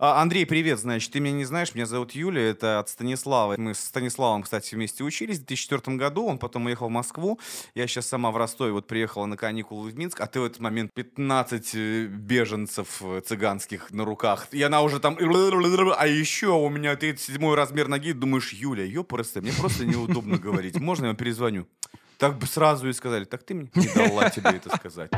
А, Андрей, привет, значит, ты меня не знаешь, меня зовут Юля, это от Станислава. Мы с Станиславом, кстати, вместе учились в 2004 году, он потом уехал в Москву, я сейчас сама в Ростове вот приехала на каникулы в Минск, а ты в этот момент 15 э, беженцев э, цыганских на руках, и она уже там, а еще у меня 37 размер ноги, думаешь, Юля, ее просто, мне просто неудобно говорить, можно я вам перезвоню? Так бы сразу и сказали, так ты мне не дала тебе это сказать.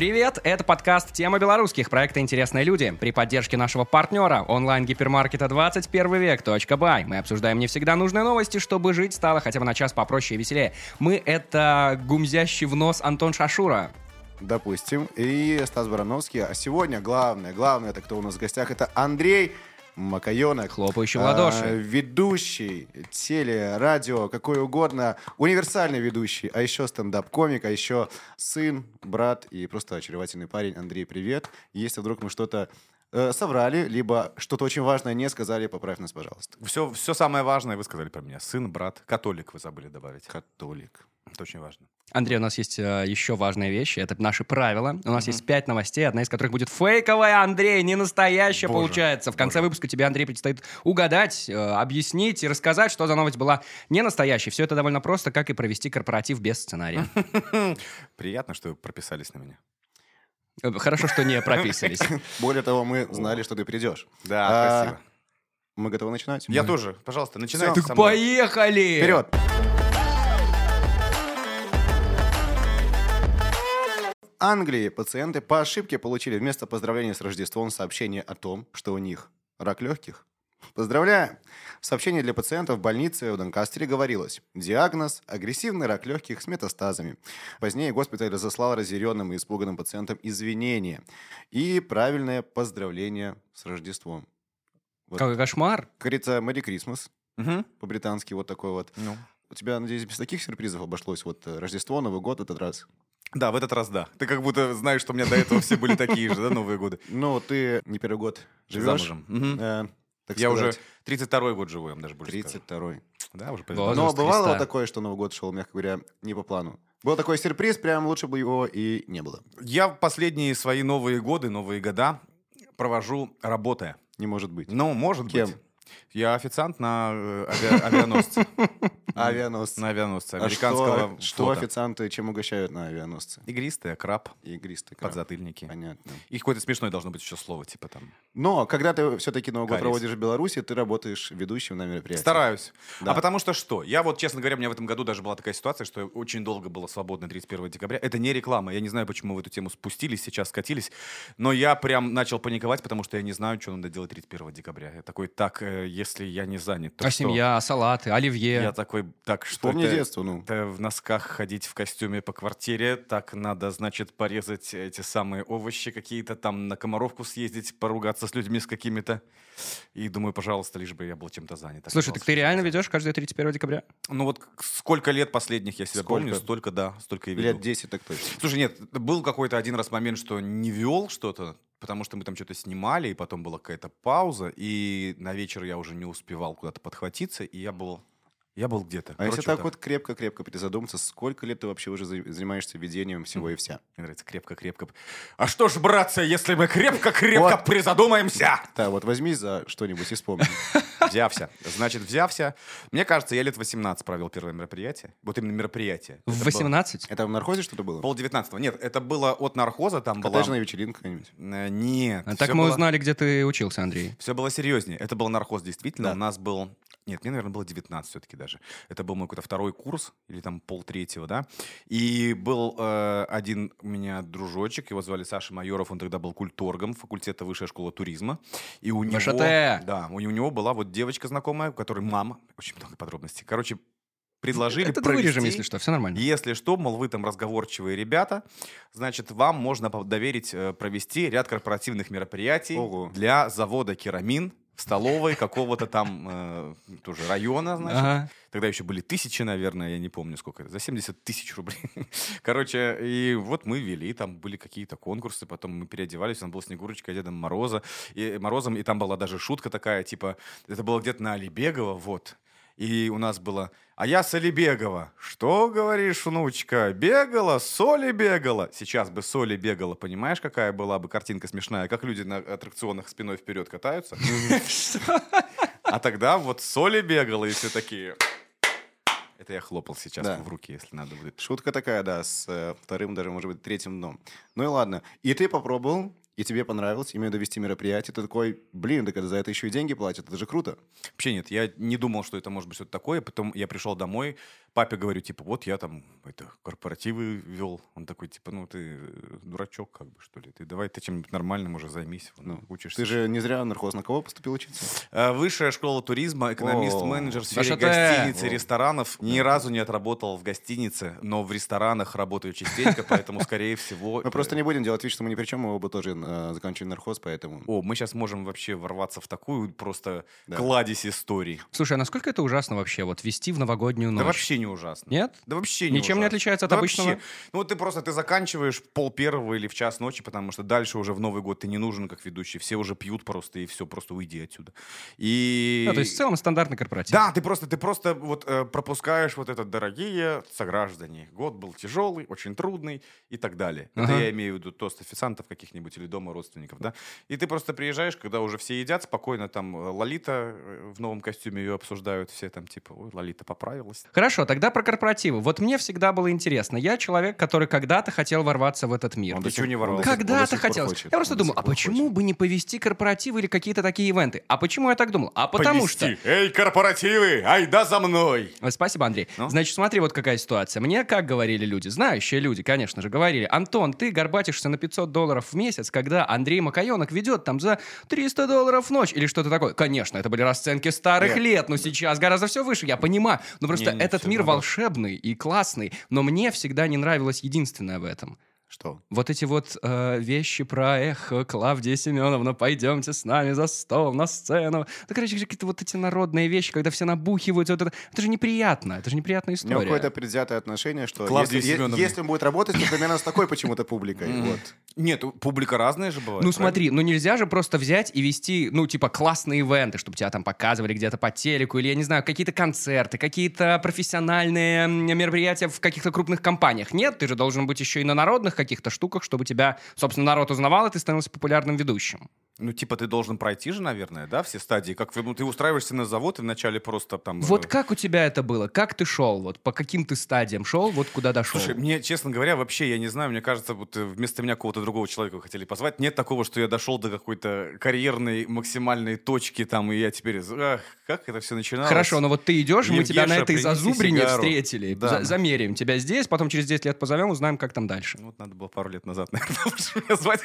Привет, это подкаст «Тема белорусских» проекта «Интересные люди» при поддержке нашего партнера онлайн-гипермаркета 21 век.бай. Мы обсуждаем не всегда нужные новости, чтобы жить стало хотя бы на час попроще и веселее. Мы — это гумзящий в нос Антон Шашура. Допустим. И Стас Барановский. А сегодня главное, главное, это кто у нас в гостях, это Андрей Макаенок. Хлопающий в ладоши. А, ведущий, теле, радио, какой угодно. Универсальный ведущий, а еще стендап-комик, а еще сын, брат и просто очаровательный парень. Андрей, привет. Если вдруг мы что-то э, соврали, либо что-то очень важное не сказали, поправь нас, пожалуйста. Все, все самое важное вы сказали про меня. Сын, брат, католик вы забыли добавить. Католик. Это очень важно. Андрей, у нас есть э, еще важные вещи. Это наши правила. У нас есть пять новостей, одна из которых будет фейковая, Андрей, не настоящая Боже, получается. В конце боже. выпуска тебе, Андрей, предстоит угадать, э, объяснить и рассказать, что за новость была не настоящей. Все это довольно просто, как и провести корпоратив без сценария. Приятно, что вы прописались на меня. Э, Хорошо, что не прописались. Более того, мы знали, что ты придешь. Да, А, спасибо. Мы готовы начинать? Я тоже. Пожалуйста, начинайте Так. Поехали! Вперед! Англии пациенты по ошибке получили вместо поздравления с Рождеством сообщение о том, что у них рак легких. Поздравляем! В сообщении для пациентов в больнице в Донкастере говорилось «Диагноз – агрессивный рак легких с метастазами». Позднее госпиталь разослал разъяренным и испуганным пациентам извинения и правильное поздравление с Рождеством. Вот. Какой кошмар. Как говорится, «Мэри Крисмас» по-британски, вот такой вот. Ну. У тебя, надеюсь, без таких сюрпризов обошлось вот э, Рождество, Новый год в этот раз? Да, в этот раз да. Ты как будто знаешь, что у меня до этого все были такие же, да, Новые годы. Ну, ты не первый год живешь. Замужем. Э, Я уже сказать, 32-й год живу, я вам даже больше скажу. 32-й. Да, уже. Но бывало вот такое, что Новый год шел, мягко говоря, не по плану. Был такой сюрприз, прям лучше бы его и не было. Я в последние свои новые годы, новые года провожу работая. Не может быть. Ну, может Кем? быть. Я официант на э, авиа- авианосце. Авианосцы. На авианосце А американского что, официанты чем угощают на авианосце? Игристая, краб, Игристый краб. подзатыльники. Понятно. И какое-то смешное должно быть еще слово, типа там. Но когда ты все-таки Новый год проводишь в Беларуси, ты работаешь ведущим на мероприятии. Стараюсь. А потому что что? Я вот, честно говоря, у меня в этом году даже была такая ситуация, что очень долго было свободно 31 декабря. Это не реклама. Я не знаю, почему вы эту тему спустились, сейчас скатились. Но я прям начал паниковать, потому что я не знаю, что надо делать 31 декабря. Я такой, так, э, если я не занят, то А что? семья, салаты, оливье. Я такой, так, что Вспомни это- детство, ну. это в носках ходить в костюме по квартире, так надо, значит, порезать эти самые овощи какие-то, там на Комаровку съездить, поругаться с людьми с какими-то. И думаю, пожалуйста, лишь бы я был чем-то занят. Слушай, так ты реально ведешь каждое 31 декабря? Ну вот сколько лет последних я себя Сколько? помню, столько, да, столько и веду. Лет 10 так точно. Слушай, нет, был какой-то один раз момент, что не вел что-то, потому что мы там что-то снимали, и потом была какая-то пауза, и на вечер я уже не успевал куда-то подхватиться, и я был, я был где-то. А если так вот крепко-крепко призадуматься, сколько лет ты вообще уже за- занимаешься ведением всего и вся? Мне нравится крепко-крепко. А что ж, братцы, если мы крепко-крепко Вот. призадумаемся? Да, вот возьмись за что-нибудь и вспомни. Взявся. Значит, взявся. Мне кажется, я лет 18 провел первое мероприятие. Вот именно мероприятие. В Это было 18? Это в наркозе что-то было? Пол девятнадцатого. Нет, это было от нархоза, там была... Коттеджная вечеринка какая-нибудь? Э, Нет. А так мы узнали, где ты учился, Андрей. Все было серьезнее. Это был нархоз, действительно. У нас был... Нет, мне, наверное, было 19 все-таки даже. Это был мой какой-то второй курс, или там полтретьего, да. И был э, один у меня дружочек, его звали Саша Майоров, он тогда был культоргом факультета Высшая школа туризма. И у него... ВШТ. Да, у, у него была вот девочка знакомая, у которой мама... Очень много подробностей. Короче, предложили Это вырежем, провести- если что, все нормально. если что, мол, вы там разговорчивые ребята, значит, вам можно доверить э, провести ряд корпоративных мероприятий Ого. для завода «Керамин» столовой какого-то там э, тоже района, значит. Ага. Тогда еще были тысячи, наверное, я не помню сколько за 70 тысяч рублей. Короче, и вот мы вели, там были какие-то конкурсы, потом мы переодевались, он был Снегурочкой, Дедом Мороза, и, Морозом, и там была даже шутка такая, типа, это было где-то на Алибегова, вот. И у нас было «А я Соли бегала». «Что, говоришь, внучка, бегала, Соли бегала?» Сейчас бы Соли бегала, понимаешь, какая была бы картинка смешная? Как люди на аттракционах спиной вперед катаются. А тогда вот Соли бегала, и все такие... Это я хлопал сейчас Да. в руки, если надо будет. Шутка такая, да, с э, вторым, даже, может быть, третьим дном. Ну и ладно. И ты попробовал, и тебе понравилось, имею довести мероприятие. Ты такой, блин, так это за это еще и деньги платят, это же круто. Вообще нет, я не думал, что это может быть что-то такое. Потом я пришел домой, папе говорю, типа, вот я там это, корпоративы вел. Он такой, типа, ну ты э, дурачок, как бы, что ли. Ты давай ты чем-нибудь нормальным уже займись. Ну, учишься. Ты же не зря нархоз на кого поступил учиться? Э, Высшая школа туризма, экономист, О, менеджер в сфере гостиниц и ресторанов. Ни разу не отработал в гостинице, но в ресторанах работаю частенько, поэтому, скорее всего... Мы просто не будем делать вид, что мы ни при чем, мы оба тоже э, заканчивали нархоз, поэтому... О, мы сейчас можем вообще ворваться в такую просто кладезь историй. Слушай, а насколько это ужасно вообще, вот вести в новогоднюю ночь? Да вообще не ужасно. Нет? Да вообще не Ничем не ужасно. отличается от Да обычного? вообще. Ну вот ты просто, ты заканчиваешь пол первого или в час ночи, потому что дальше уже в Новый год ты не нужен как ведущий. Все уже пьют просто, и все, просто уйди отсюда. И... Ну, то есть в целом стандартный корпоратив. Да, ты просто, ты просто вот э, пропускаешь вот это, дорогие сограждане. Год был тяжелый, очень трудный и так далее. Это Ага. я имею в виду тост официантов каких-нибудь или дома родственников, да. И ты просто приезжаешь, когда уже все едят, спокойно там э, Лолита э, в новом костюме ее обсуждают, все там типа, ой, Лолита поправилась. Хорошо, тогда про корпоративы. Вот мне всегда было интересно. Я человек, который когда-то хотел ворваться в этот мир. Он до сих- не ворвался? Когда-то хотел. Я просто думал, а почему хочет. бы не повести корпоративы или какие-то такие ивенты? А почему я так думал? А потому что... Повести. Эй, корпоративы, айда за мной! Ой, Спасибо, Андрей. Ну? Значит, смотри, вот какая ситуация. Мне, как говорили люди, знающие люди, конечно же, говорили, Антон, ты горбатишься на 500 долларов в месяц, когда Андрей Макаенок ведет там за 300 долларов в ночь или что-то такое. Конечно, это были расценки старых Нет. лет, но сейчас гораздо все выше, я понимаю. Но просто Не-не, этот всё мир волшебный и классный, но мне всегда не нравилось единственное в этом. Что? Вот эти вот э, вещи про эх, Клавдия Семеновна, пойдемте с нами за стол, на сцену. Да, короче, какие-то вот эти народные вещи, когда все набухиваются. Вот это, это же неприятно, это же неприятная У него история. какое-то предвзятое отношение, что Клавдии если, е- Семеновне. если он будет работать, то примерно с такой почему-то публикой. Вот. Нет, публика разная же бывает. Ну смотри, ну нельзя же просто взять и вести, ну типа классные ивенты, чтобы тебя там показывали где-то по телеку, или я не знаю, какие-то концерты, какие-то профессиональные мероприятия в каких-то крупных компаниях. Нет, ты же должен быть еще и на народных каких-то штуках, чтобы тебя, собственно, народ узнавал, и ты становился популярным ведущим. Ну, типа, ты должен пройти же, наверное, да, все стадии. Как ну, ты устраиваешься на завод и вначале просто там... Вот э, как у тебя это было? Как ты шел? Вот по каким ты стадиям шел? Вот куда дошел? Слушай, мне, честно говоря, вообще, я не знаю, мне кажется, вот э, вместо меня какого-то другого человека хотели позвать. Нет такого, что я дошел до какой-то карьерной максимальной точки там, и я теперь... Ах, как это все начиналось? Хорошо, но вот ты идешь, мы тебя на Евгеша, этой зазубрине сигару. встретили. Да. За- замеряем тебя здесь, потом через 10 лет позовем, узнаем, как там дальше. Ну, Вот надо было пару лет назад, наверное, лучше меня звать.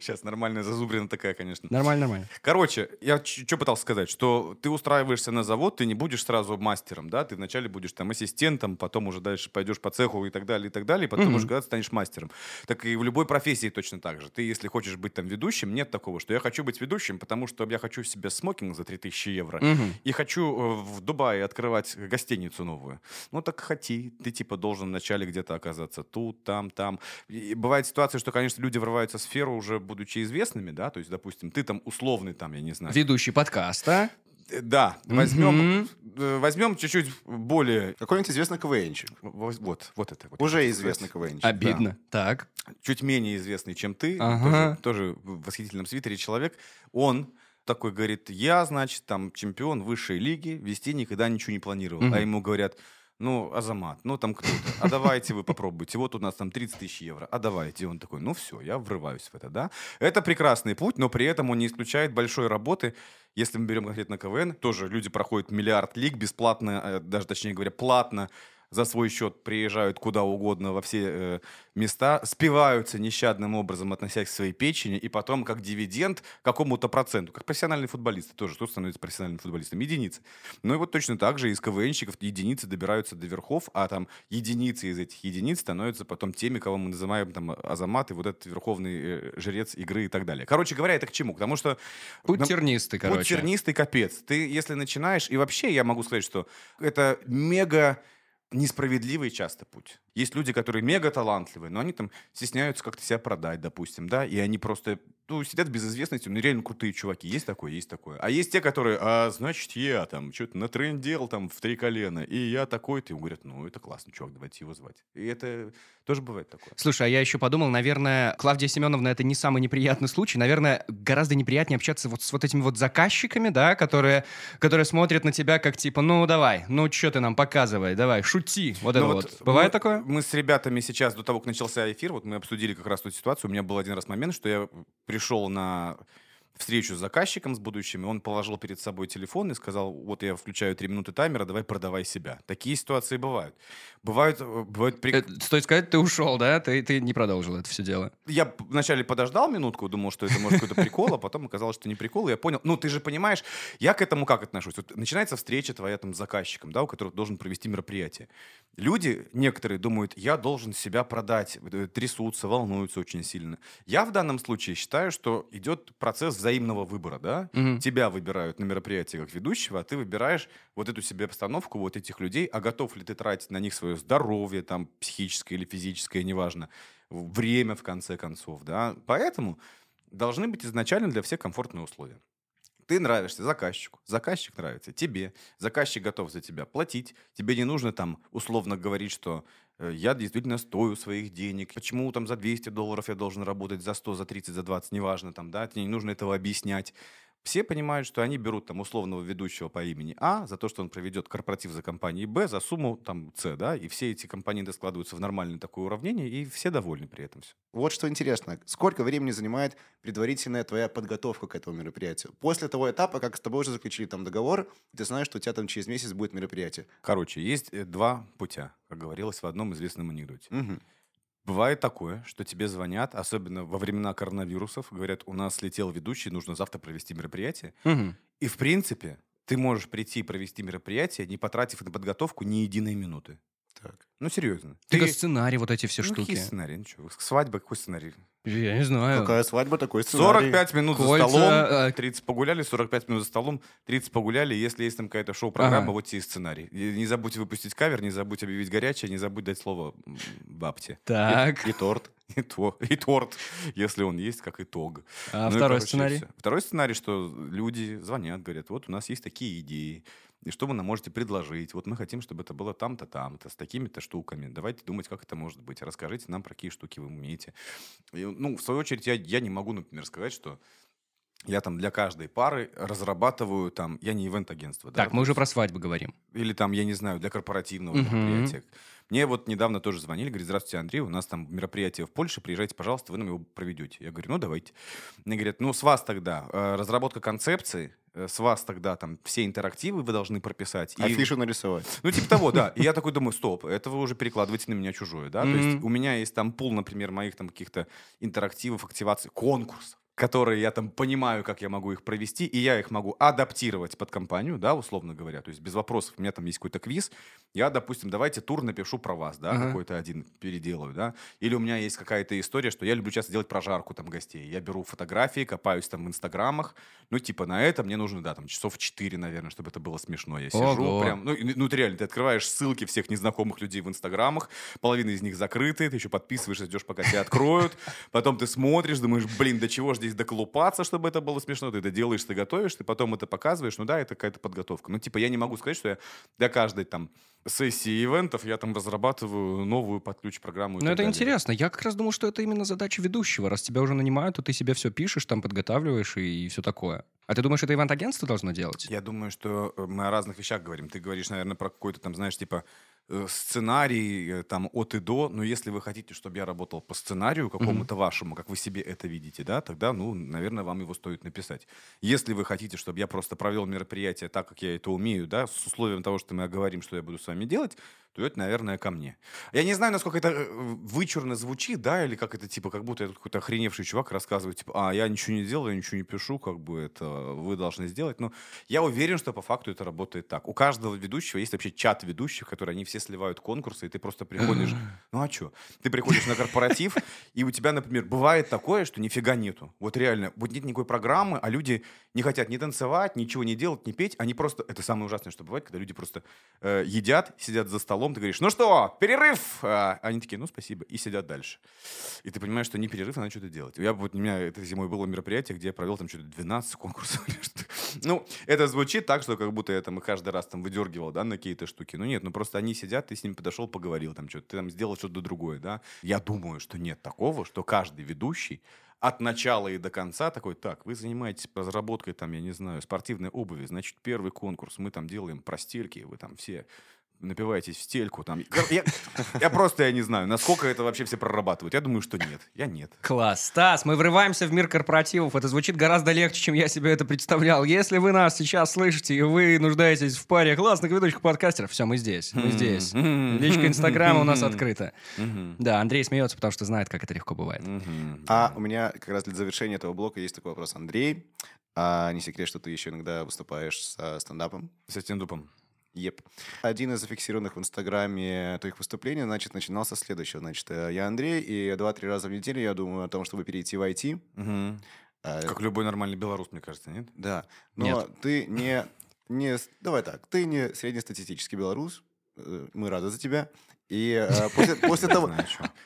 Сейчас нормальная зазубрина такая, конечно. Нормально, нормально. Короче, я что пытался сказать, что ты устраиваешься на завод, ты не будешь сразу мастером, да, ты вначале будешь там ассистентом, потом уже дальше пойдешь по цеху и так далее, и так далее, и потом Мгм. уже когда станешь мастером. Так и в любой профессии точно так же. Ты, если хочешь быть там ведущим, нет такого, что я хочу быть ведущим, потому что я хочу себе смокинг за 3000 евро, и хочу э, в Дубае открывать гостиницу новую. Ну так хоти, ты типа должен вначале где-то оказаться тут, там, там. И бывает ситуация, что, конечно, люди врываются в сферу уже будучи известными, да, то есть, допустим, ты там условный там, я не знаю. Ведущий подкаста. Э, Да, возьмем, э, возьмем чуть-чуть более... Какой-нибудь известный КВНчик. Вот, вот, вот это. вот Уже это, известный. КВНчик. Обидно. Так. Чуть менее известный, чем ты, Ага. тоже, тоже в восхитительном свитере человек, он такой говорит, я, значит, там чемпион высшей лиги, вести никогда ничего не планировал. Мгм. А ему говорят, ну, Азамат, ну, там кто-то, а давайте вы попробуйте, вот у нас там 30 тысяч евро, а давайте. И он такой, ну, все, я врываюсь в это, да. Это прекрасный путь, но при этом он не исключает большой работы. Если мы берем конкретно КВН, тоже люди проходят миллиард лиг бесплатно, э, даже точнее говоря, платно, за свой счет приезжают куда угодно во все э, места, спиваются нещадным образом, относясь к своей печени, и потом как дивиденд какому-то проценту, как профессиональные футболисты тоже, кто становится профессиональным футболистом? Единицы. Ну и вот точно так же из КВНщиков единицы добираются до верхов, а там единицы из этих единиц становятся потом теми, кого мы называем там Азамат и вот этот верховный э, жрец игры и так далее. Короче говоря, это к чему? К тому, что... Путь тернистый, Путь короче. тернистый капец. Ты, если начинаешь, и вообще я могу сказать, что это мега несправедливый часто путь. Есть люди, которые мега талантливые, но они там стесняются как-то себя продать, допустим, да, и они просто ну, сидят без известности, ну, реально крутые чуваки. Есть такое, есть такое. А есть те, которые, а, значит, я там что-то натрендел там в три колена, и я такой-то. И говорят, ну, это классно, чувак, давайте его звать. И это тоже бывает такое. Слушай, а я еще подумал, наверное, Клавдия Семеновна это не самый неприятный случай. Наверное, гораздо неприятнее общаться вот с вот этими вот заказчиками, да, которые, которые смотрят на тебя как типа, ну давай, ну что ты нам показывай, давай, шути. Вот Ну это вот. Бывает мы, такое? Мы с ребятами сейчас, до того, как начался эфир, вот мы обсудили как раз ту ситуацию. У меня был один раз момент, что я пришел на встречу с заказчиком, с будущим, и он положил перед собой телефон и сказал, вот я включаю три минуты таймера, давай продавай себя. Такие ситуации бывают. Бывают, э, бывают прик- Э, Стоит сказать, ты ушел, да? Ты, ты не продолжил это все дело. Я вначале подождал минутку, думал, что это может какой-то прикол, а потом оказалось, что не прикол, и я понял. Ну, ты же понимаешь, я к этому как отношусь? Вот начинается встреча твоя там с заказчиком, да, у которого должен провести мероприятие. Люди, некоторые думают, я должен себя продать, э, трясутся, волнуются очень сильно. Я в данном случае считаю, что идет процесс взаимного выбора, да? Мгм. Тебя выбирают на мероприятие как ведущего, а ты выбираешь вот эту себе обстановку, вот этих людей, а готов ли ты тратить на них свое здоровье, там, психическое или физическое, неважно, время, в конце концов, да? Поэтому должны быть изначально для всех комфортные условия. Ты нравишься заказчику, заказчик нравится тебе, заказчик готов за тебя платить, тебе не нужно там условно говорить, что я действительно стою своих денег, почему там за 200 долларов я должен работать, за 100, за 30, за 20, неважно там, да, тебе не нужно этого объяснять. Все понимают, что они берут там условного ведущего по имени А за то, что он проведет корпоратив за компанией Б за сумму там С, да, и все эти компоненты складываются в нормальное такое уравнение, и все довольны при этом все. Вот что интересно. Сколько времени занимает предварительная твоя подготовка к этому мероприятию? После того этапа, как с тобой уже заключили там договор, ты знаешь, что у тебя там через месяц будет мероприятие. Короче, есть э, два путя, как говорилось в одном известном анекдоте. Мгм. Бывает такое, что тебе звонят, особенно во времена коронавирусов, говорят, у нас слетел ведущий, нужно завтра провести мероприятие. Мгм. И, в принципе, ты можешь прийти и провести мероприятие, не потратив на подготовку ни единой минуты. Так. Ну, серьезно. Только сценарий, вот эти все ну, штуки. какие сценарии? Ну, что, свадьба, какой сценарий? Я не знаю. Какая свадьба, такой сценарий. 45 минут Кольца, за столом, э, 30 погуляли, 45 минут за столом, 30 погуляли. Если есть там какая-то шоу-программа, Ага. вот тебе и сценарий. И не забудь выпустить кавер, не забудь объявить горячее, не забудь дать слово бабте. Так. И торт. И, то, и торт, если он есть, как итог. А Ну и, второй короче, сценарий? всё. Второй сценарий, что люди звонят, говорят, вот у нас есть такие идеи, и что вы нам можете предложить? Вот мы хотим, чтобы это было там-то, там-то, с такими-то штуками. Давайте думать, как это может быть. Расскажите нам, про какие штуки вы умеете. И, ну, в свою очередь, я, я не могу, например, сказать, что я там для каждой пары разрабатываю там, я не ивент-агентство, да, Так, мы уже про свадьбы говорим. или там, я не знаю, для корпоративного Мгм. мероприятия. Мне вот недавно тоже звонили, говорят, здравствуйте, Андрей, у нас там мероприятие в Польше, приезжайте, пожалуйста, вы нам его проведете. Я говорю, ну давайте. Мне говорят, ну с вас тогда э, разработка концепции, э, с вас тогда там все интерактивы вы должны прописать. и- Афишу нарисовать. ну, типа того, да. И я такой думаю, стоп, это вы уже перекладываете на меня чужое, да? То есть у меня есть там пул, например, моих там каких-то интерактивов, активаций, конкурсов которые я там понимаю, как я могу их провести, и я их могу адаптировать под компанию, да, условно говоря, то есть без вопросов. У меня там есть какой-то квиз, я, допустим, давайте тур напишу про вас, да, Ага. какой-то один переделаю, да, или у меня есть какая-то история, что я люблю часто делать прожарку там гостей, я беру фотографии, копаюсь там в инстаграмах, ну, типа, на это мне нужно, да, там, часов 4, наверное, чтобы это было смешно, я сижу Ого. прям, ну, ну, ты реально, ты открываешь ссылки всех незнакомых людей в инстаграмах, половина из них закрыты, ты еще подписываешься, ждешь, пока тебя откроют, потом ты смотришь, думаешь, блин, до чего же здесь доколупаться, чтобы это было смешно, ты это делаешь, ты готовишь, ты потом это показываешь, ну да, это какая-то подготовка. Ну, типа, я не могу сказать, что я для каждой там сессии ивентов я там разрабатываю новую под ключ программу. и Ну, это далее. интересно. Я как раз думал, что это именно задача ведущего. Раз тебя уже нанимают, то ты себе все пишешь, там подготавливаешь и, все такое. А ты думаешь, это ивент-агентство должно делать? Я думаю, что э, мы о разных вещах говорим. Ты говоришь, наверное, про какой-то там, знаешь, типа сценарий э, там от и до. Но если вы хотите, чтобы я работал по сценарию какому-то вашему, как вы себе это видите, да, тогда, ну, наверное, вам его стоит написать. Если вы хотите, чтобы я просто провел мероприятие так, как я это умею, да, с условием того, что мы оговорим, что я буду с вами делать, то это, наверное, ко мне. Я не знаю, насколько это э, вычурно звучит, да, или как это, типа, как будто я тут какой-то охреневший чувак рассказывает, типа, а, я ничего не делаю, я ничего не пишу, как бы это вы должны сделать. Но я уверен, что по факту это работает так. У каждого ведущего есть вообще чат ведущих, которые они все сливают конкурсы, и ты просто приходишь, ну а что? Ты приходишь на корпоратив, и у тебя, например, бывает такое, что нифига нету. Вот реально, вот нет никакой программы, а люди не хотят ни танцевать, ничего не делать, ни петь. Они просто... Это самое ужасное, что бывает, когда люди просто э, едят, сидят за столом, столом, ты говоришь, ну что, перерыв? А они такие, ну спасибо, и сидят дальше. И ты понимаешь, что не перерыв, а надо что-то делать. Я, вот, у меня этой зимой было мероприятие, где я провел там что-то 12 конкурсов. ну, это звучит так, что как будто я там их каждый раз там выдергивал, да, на какие-то штуки. Ну нет, ну просто они сидят, ты с ними подошел, поговорил там что-то, ты там сделал что-то другое, да. Я думаю, что нет такого, что каждый ведущий от начала и до конца такой, так, вы занимаетесь разработкой, там, я не знаю, спортивной обуви, значит, первый конкурс, мы там делаем простельки, вы там все напиваетесь в стельку. Там. Я, я просто, я не знаю, насколько это вообще все прорабатывают. Я думаю, что нет. Я нет. Класс. Стас, мы врываемся в мир корпоративов. Это звучит гораздо легче, чем я себе это представлял. Если вы нас сейчас слышите, и вы нуждаетесь в паре классных ведущих подкастеров, все, мы здесь. Мы здесь. Личка Инстаграма у нас открыта. Да, Андрей смеется, потому что знает, как это легко бывает. А у меня как раз для завершения этого блока есть такой вопрос. Андрей, а не секрет, что ты еще иногда выступаешь со стендапом? Со стендупом. Еп. Один из зафиксированных в Инстаграме твоих выступлений, значит, начинался следующего. Значит, э, я Андрей, и два-три раза в неделю я думаю о том, чтобы перейти в IT. Угу. А, как любой нормальный белорус, мне кажется, нет? Да. Но нет. ты не, не... Давай так. Ты не среднестатистический белорус. Э, мы рады за тебя. И э, после, после, того,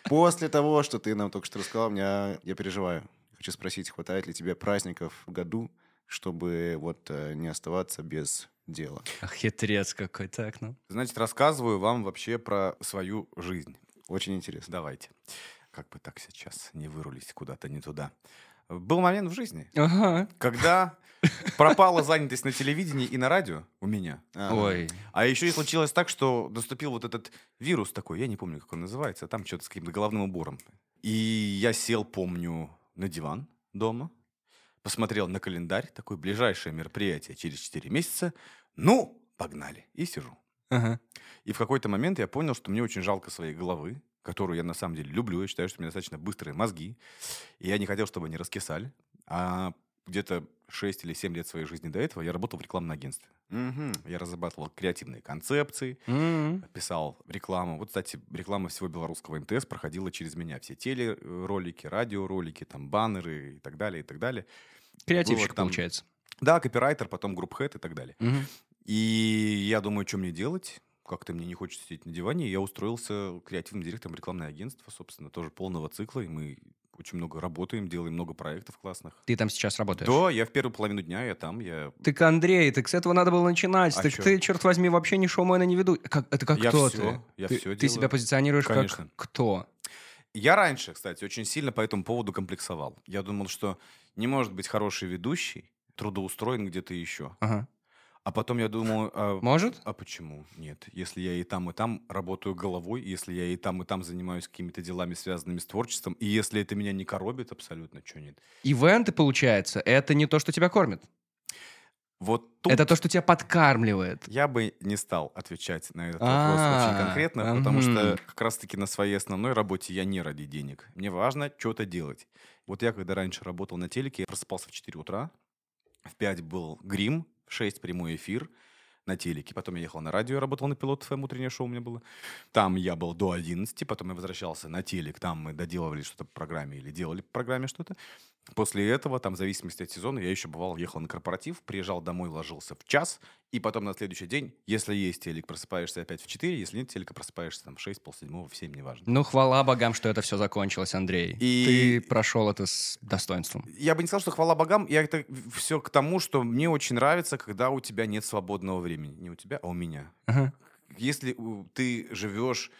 после того, что ты нам только что рассказал, меня, я переживаю. Хочу спросить, хватает ли тебе праздников в году, чтобы вот не оставаться без дело. Хитрец какой, так, ну. Значит, рассказываю вам вообще про свою жизнь. Очень интересно. Давайте. Как бы так сейчас не вырулить куда-то не туда. Был момент в жизни, ага. когда пропала занятость на телевидении и на радио у меня. Ой. А еще и случилось так, что наступил вот этот вирус такой, я не помню, как он называется, там что-то с каким-то головным убором. И я сел, помню, на диван дома, посмотрел на календарь, такое ближайшее мероприятие через 4 месяца. Ну, погнали. И сижу. Ага. И в какой-то момент я понял, что мне очень жалко своей головы, которую я на самом деле люблю. Я считаю, что у меня достаточно быстрые мозги. И я не хотел, чтобы они раскисали. А где-то 6 или 7 лет своей жизни до этого я работал в рекламном агентстве. Угу. Я разрабатывал креативные концепции, угу. писал рекламу. Вот, кстати, реклама всего белорусского МТС проходила через меня. Все телеролики, радиоролики, там, баннеры и так далее, и так далее. Креативщик, Было, там, получается. Да, копирайтер, потом групп хед и так далее. Угу. И я думаю, что мне делать? Как-то мне не хочется сидеть на диване. Я устроился креативным директором рекламного агентства, собственно, тоже полного цикла. И мы очень много работаем, делаем много проектов классных. Ты там сейчас работаешь? Да, я в первую половину дня, я там, я... Так, Андрей, так с этого надо было начинать. А так чё? ты, черт возьми, вообще ни шоумена не веду. Как, это как я кто все, ты? Я ты, все ты делаю. себя позиционируешь Конечно. как кто? Я раньше, кстати, очень сильно по этому поводу комплексовал. Я думал, что не может быть хороший ведущий, трудоустроен где-то еще. Ага. А потом я думаю... А, Может? А почему нет? Если я и там, и там работаю головой, если я и там, и там занимаюсь какими-то делами, связанными с творчеством, и если это меня не коробит абсолютно, что нет? Ивенты, получается, это не то, что тебя кормит? Вот тут Это то, что тебя подкармливает. я бы не стал отвечать на этот вопрос очень А, конкретно, потому что как раз-таки на своей основной работе я не ради денег. Мне важно что-то делать. Вот я когда раньше работал на телеке, я просыпался в 4 утра, в 5 был грим, в 6 прямой эфир на телеке. Потом я ехал на радио, работал на пилот ФМ, утреннее шоу у меня было. Там я был до 11, потом я возвращался на телек, там мы доделывали что-то по программе или делали по программе что-то. После этого, там, в зависимости от сезона, я еще бывал, ехал на корпоратив, приезжал домой, ложился в час, и потом на следующий день, если есть телек, просыпаешься опять в 4, если нет телека, просыпаешься там в 6, полседьмого, в 7, неважно. Ну, хвала богам, что это все закончилось, Андрей. И- Ты прошел это с достоинством. Я бы не сказал, что хвала богам, я это все к тому, что мне очень нравится, когда у тебя нет свободного времени. Не у тебя, а у меня. Ага. Если ты живешь,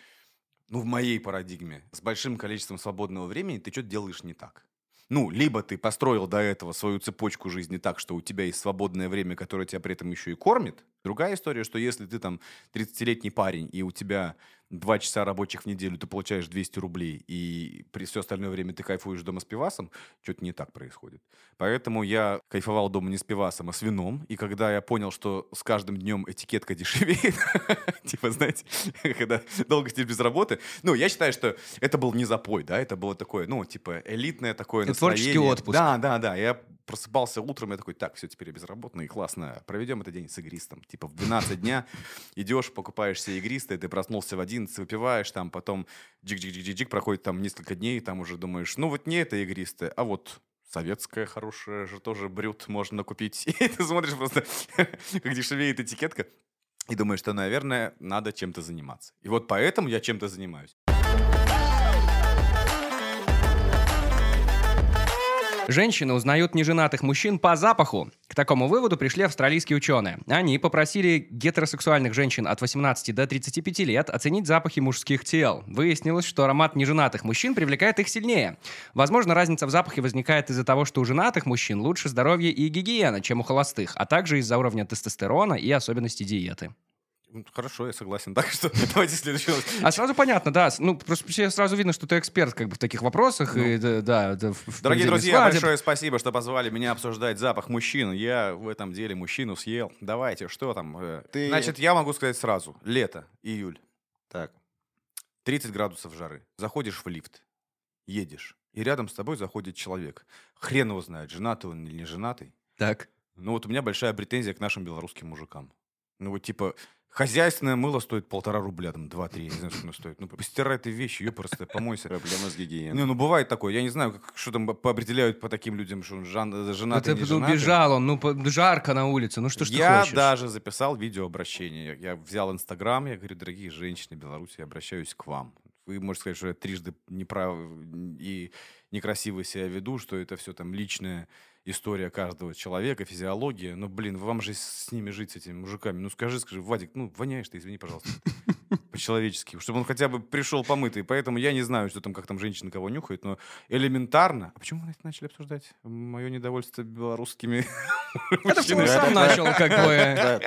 ну, в моей парадигме, с большим количеством свободного времени, ты что-то делаешь не так. Ну, либо ты построил до этого свою цепочку жизни так, что у тебя есть свободное время, которое тебя при этом еще и кормит. Другая история, что если ты там 30-летний парень, и у тебя 2 часа рабочих в неделю, ты получаешь 200 рублей, и при все остальное время ты кайфуешь дома с пивасом, что-то не так происходит. Поэтому я кайфовал дома не с пивасом, а с вином. И когда я понял, что с каждым днем этикетка дешевеет, типа, знаете, когда долго сидишь без работы, ну, я считаю, что это был не запой, да, это было такое, ну, типа, элитное такое Это творческий настроение. отпуск. Да, да, да. Я просыпался утром, я такой, так, все, теперь я безработный, классно, проведем этот день с игристом. Типа в 12 дня идешь, покупаешь себе игристое, ты проснулся в 11, выпиваешь, там потом джик-джик-джик-джик, проходит там несколько дней, там уже думаешь, ну вот не это игристое, а вот советская хорошая же тоже брют можно купить. И ты смотришь просто, как дешевеет этикетка. и думаешь, что, наверное, надо чем-то заниматься. И вот поэтому я чем-то занимаюсь. Женщины узнают неженатых мужчин по запаху. К такому выводу пришли австралийские ученые. Они попросили гетеросексуальных женщин от 18 до 35 лет оценить запахи мужских тел. Выяснилось, что аромат неженатых мужчин привлекает их сильнее. Возможно, разница в запахе возникает из-за того, что у женатых мужчин лучше здоровье и гигиена, чем у холостых, а также из-за уровня тестостерона и особенностей диеты. Ну, Хорошо, я согласен. Так что давайте следующий вопрос. А сразу понятно, да. Ну, просто сразу видно, что ты эксперт как бы в таких вопросах. и, да, да, да, Ну. Дорогие друзья, свадеб. большое спасибо, что позвали меня обсуждать запах мужчин. Я в этом деле мужчину съел. Давайте, что там? э, Ты- Значит, я могу сказать сразу. Лето, июль, Так. 30 градусов жары. Заходишь в лифт, едешь, и рядом с тобой заходит человек. Хрен его знает, женатый он или не женатый. Так. Ну вот у меня большая претензия к нашим белорусским мужикам. Ну вот типа, хозяйственное мыло стоит полтора рубля, там, два-три, я не знаю, сколько оно стоит. Ну, постирай ты вещи, ее просто помойся. Проблема с гигиеной. Не, ну бывает такое. Я не знаю, как, что там поопределяют по таким людям, что он жан, женатый, Это не женатый. убежал он, ну, жарко на улице, ну что ж ты я хочешь? даже записал видеообращение. Я, я взял Инстаграм, я говорю, дорогие женщины Беларуси, я обращаюсь к вам. Вы можете сказать, что я трижды неправ и некрасиво себя веду, что это все там личная история каждого человека, физиология. Но, блин, вам же с ними жить, с этими мужиками. Ну скажи, скажи, Вадик, ну воняешь ты, извини, пожалуйста. По-человечески. Чтобы он хотя бы пришел помытый. Поэтому я не знаю, что там, как там женщина кого нюхает, но элементарно. А почему мы это начали обсуждать? Мое недовольство белорусскими Это ты сам начал, как бы.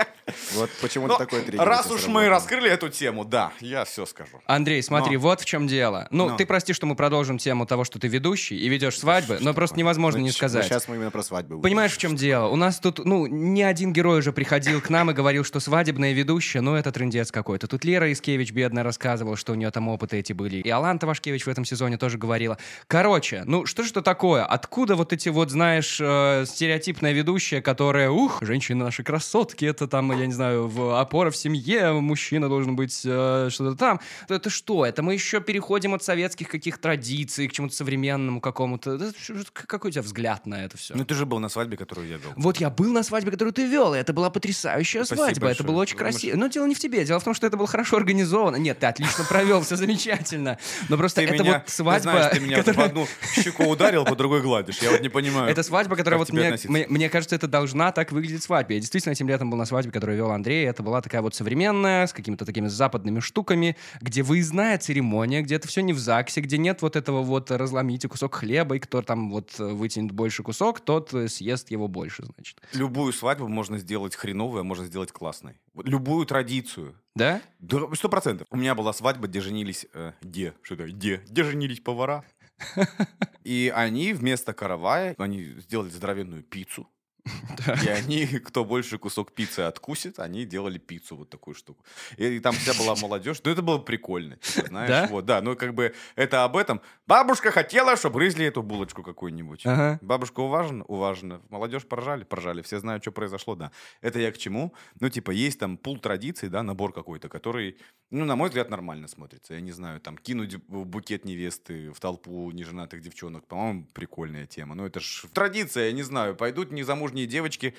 Вот почему-то Ну, такой Раз уж мы раскрыли эту тему, да, я все скажу. Андрей, смотри, вот в чем дело. Ну, ты прости, что мы продолжим тему того, что ты ведущий и ведешь свадьбы, но просто невозможно Ну, не сказать. ну, Сейчас мы именно про свадьбы будем. Понимаешь, в чем дело? У нас тут, ну, ни один герой уже приходил к нам и говорил, что свадебная ведущая, ну, это трендец какой-то. Тут Лера Искевич, бедная, рассказывала, что у нее там опыты эти были. И Аланта Вашкевич в этом сезоне тоже говорила. Короче, ну, что же это такое? Откуда вот эти вот, знаешь, э, стереотипная ведущая, которая, ух, женщины наши красотки, это там, я не знаю, в опора в семье, мужчина должен быть э, что-то там. Это что? Это мы еще переходим от советских каких традиций к чему-то современному какому-то. Какой у тебя взгляд на это все? Ну ты же был на свадьбе, которую я вел. Вот я был на свадьбе, которую ты вел, и это была потрясающая Спасибо свадьба, это большое. было очень красиво. Но дело не в тебе, дело в том, что это было хорошо организовано. Нет, ты отлично провел, все замечательно. Но просто Ты это меня, вот ты свадьба, знаешь, ты меня которая- в одну щеку ударил, по другой гладишь. Я вот не понимаю. Это свадьба, которая вот мне, мне, мне кажется, это должна так выглядеть свадьба. Я действительно этим летом был на свадьбе, которую вел Андрей. Это была такая вот современная, с какими-то такими западными штуками, где выездная церемония, где это все не в ЗАГСе, где нет вот этого вот разломите кусок хлеба, и кто там вот вытянет больше кусок, тот э, съест его больше, значит. Любую свадьбу можно сделать хреновой, а можно сделать классной. Любую традицию. Да? Да, Сто процентов. У меня была свадьба, где женились... э, где? Что это? Где? Где женились повара? И они вместо каравая, они сделали здоровенную пиццу. И они, кто больше кусок пиццы откусит, они делали пиццу, вот такую штуку. И, там вся была молодежь. Ну, это было прикольно, типа, знаешь. Вот, да, ну, как бы, это об этом. Бабушка хотела, чтобы грызли эту булочку какую-нибудь. Бабушка уважена? Уважена. Молодежь поржали? Поржали. Все знают, что произошло, да. Это я к чему? Ну, типа, есть там пул традиций, да, набор какой-то, который, ну, на мой взгляд, нормально смотрится. Я не знаю, там, кинуть бу- букет невесты в толпу неженатых девчонок, по-моему, прикольная тема. Ну, это ж традиция, я не знаю. Пойдут незамужние девочки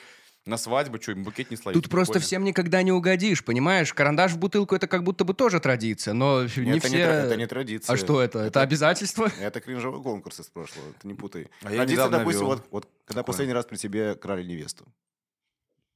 на свадьбу, что им букет не словить. Тут просто всем никогда не угодишь, понимаешь? Карандаш в бутылку это как будто бы тоже традиция, но Нет, не это, все. не, это не традиция. А что это? Это обязательство? Это кринжовый конкурс из прошлого, ты не путай. А я Традиция, недавно допустим, вел. вот, вот когда Какое? последний раз при тебе крали невесту.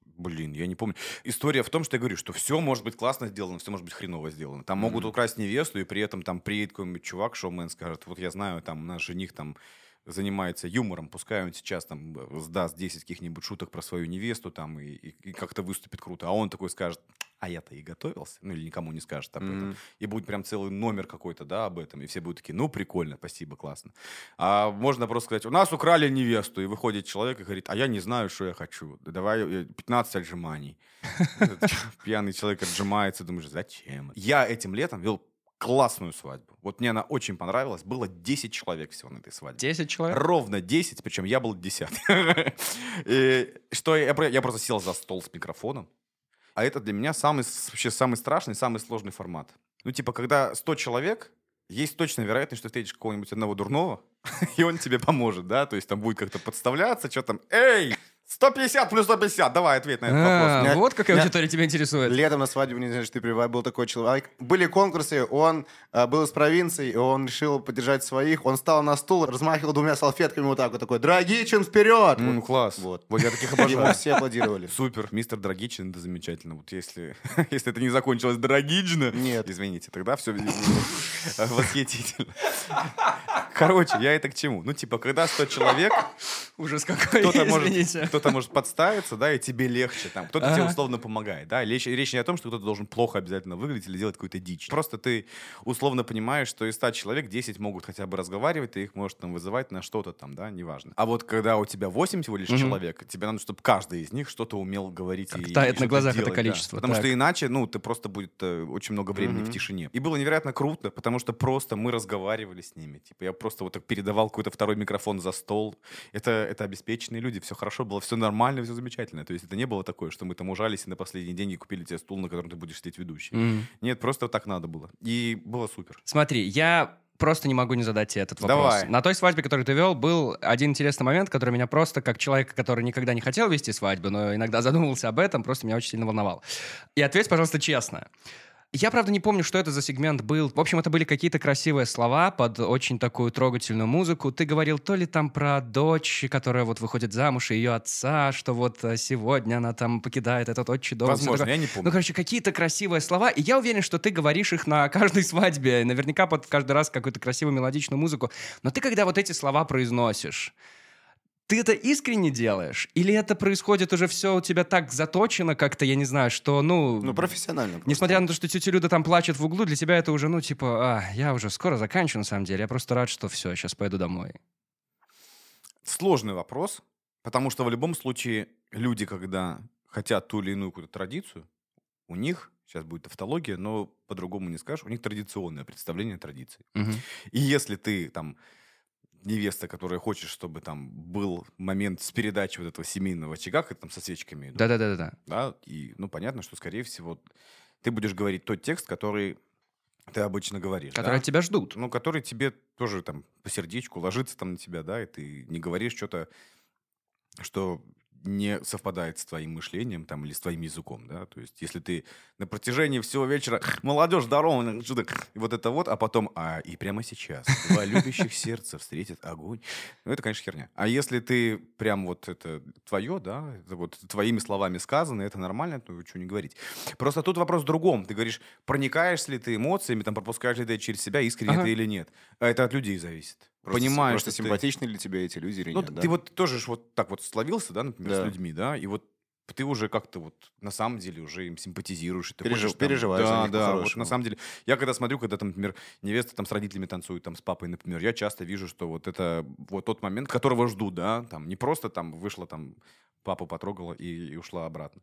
Блин, я не помню. История в том, что я говорю, что все может быть классно сделано, все может быть хреново сделано. Там могут Мгм. украсть невесту, и при этом там приедет какой-нибудь чувак, шоумен, скажет, вот я знаю, там наш жених там занимается юмором, пускай он сейчас там э, сдаст 10 каких-нибудь шуток про свою невесту там и, и- и как-то выступит круто, а он такой скажет, а я-то и готовился, ну или никому не скажет об этом. Мгм. И будет прям целый номер какой-то, да, об этом, и все будут такие, ну прикольно, спасибо, классно. А можно просто сказать, у нас украли невесту, и выходит человек и говорит, а я не знаю, что я хочу, Да давай э, 15 отжиманий. Этот Пьяный человек отжимается, думаешь, зачем? Я этим летом вел классную свадьбу. Вот мне она очень понравилась. Было 10 человек всего на этой свадьбе. 10 человек? Ровно 10, причем я был 10. И что я, про- я просто сел за стол с микрофоном. А это для меня самый, вообще самый страшный, самый сложный формат. Ну, типа, когда 100 человек, есть точная вероятность, что встретишь какого-нибудь одного дурного, и он тебе поможет, да? То есть там будет как-то подставляться, что там, эй, 150 плюс 150, давай ответь на этот А, вопрос. Вот какая я- аудитория тебя интересует. Летом на свадьбе, не знаю, что ты привел, был такой человек. Были конкурсы, он э, был из провинции, и он решил поддержать своих. Он встал на стул, размахивал двумя салфетками вот так вот такой, Драгичин, вперед! М, Вот. класс. Вот. Вот я таких Ему обожаю. все аплодировали. Супер, мистер Драгичин, это замечательно. Вот если, если это не закончилось Драгично, Нет. извините, тогда все восхитительно. Короче, я это к чему? Ну, типа, когда 100 человек, Ужас какой, кто-то может, извините. Кто-то может подставиться, да, и тебе легче там. Кто-то тебе условно помогает, да. Речь, речь не о том, что кто-то должен плохо обязательно выглядеть или делать какую-то дичь. Просто ты условно понимаешь, что из 100 человек 10 могут хотя бы разговаривать, ты их можешь там вызывать на что-то там, да, неважно. А вот когда у тебя 8 всего лишь человек, тебе надо, чтобы каждый из них что-то умел говорить Как и тает на что-то глазах это да. количество, Потому так. что иначе, ну, ты просто будет э, очень много времени в тишине. И было невероятно круто, потому что просто мы разговаривали с ними. Типа я просто вот так передавал какой-то второй микрофон за стол. Это, это обеспеченные люди, все хорошо было, все нормально, все замечательно. То есть это не было такое, что мы там ужались и на последние деньги купили тебе стул, на котором ты будешь сидеть ведущий. М. Нет, просто так надо было. И было супер. Смотри, я просто не могу не задать тебе этот вопрос. Давай. На той свадьбе, которую ты вел, был один интересный момент, который меня просто, как человека, который никогда не хотел вести свадьбу, но иногда задумывался об этом, просто меня очень сильно волновал. И ответь, пожалуйста, честно. Я, правда, не помню, что это за сегмент был. В общем, это были какие-то красивые слова под очень такую трогательную музыку. Ты говорил то ли там про дочь, которая вот выходит замуж, и ее отца, что вот э, сегодня она там покидает этот отчий дом. Возможно, я не Ну, помню. короче, какие-то красивые слова, и я уверен, что ты говоришь их на каждой свадьбе, наверняка под каждый раз какую-то красивую мелодичную музыку. Но ты, когда вот эти слова произносишь, ты это искренне делаешь? Или это происходит уже все у тебя так заточено как-то, я не знаю, что, ну... Ну, профессионально. просто. Несмотря на то, что тетя Люда там плачет в углу, для тебя это уже, ну, типа, а, я уже скоро заканчиваю, на самом деле. Я просто рад, что все, сейчас пойду домой. Сложный вопрос, потому что в любом случае люди, когда хотят ту или иную какую-то традицию, у них, сейчас будет тавтология, но по-другому не скажешь, у них традиционное представление о традиции. Мгм. И если ты там невеста, которая хочет, чтобы там был момент с передачей вот этого семейного очага, как там со свечками идут, Да-да-да-да. да, и, ну, понятно, что, скорее всего, ты будешь говорить тот текст, который ты обычно говоришь. Которые да? от тебя ждут. ну, который тебе тоже там по сердечку ложится там на тебя, да, и ты не говоришь что-то, что не совпадает с твоим мышлением там или с твоим языком, да, то есть если ты на протяжении всего вечера молодежь здорово, что-то вот это вот, а потом, а и прямо сейчас два любящих сердца встретят огонь, ну это, конечно, херня. А если ты прям вот это твое, да, это вот твоими словами сказано, это нормально, то что не говорить. Просто тут вопрос в другом. Ты говоришь, проникаешься ли ты эмоциями, там пропускаешь ли ты через себя, искренне Ага. это или нет. А это от людей зависит. Просто, Понимаешь, просто что ты- симпатичны ли тебе эти люди или ну, нет, да? ты вот тоже ж вот так вот словился, да, например, Да. с людьми, да, и вот ты уже как-то вот на самом деле уже им симпатизируешь. Ты Пережив- хочешь там- переживаешь да, да, вот на самом деле. Я когда смотрю, когда там, например, невеста там с родителями танцует, там с папой, например, я часто вижу, что вот это вот тот момент, которого жду, да, там не просто там вышла там папу потрогала и, и ушла обратно.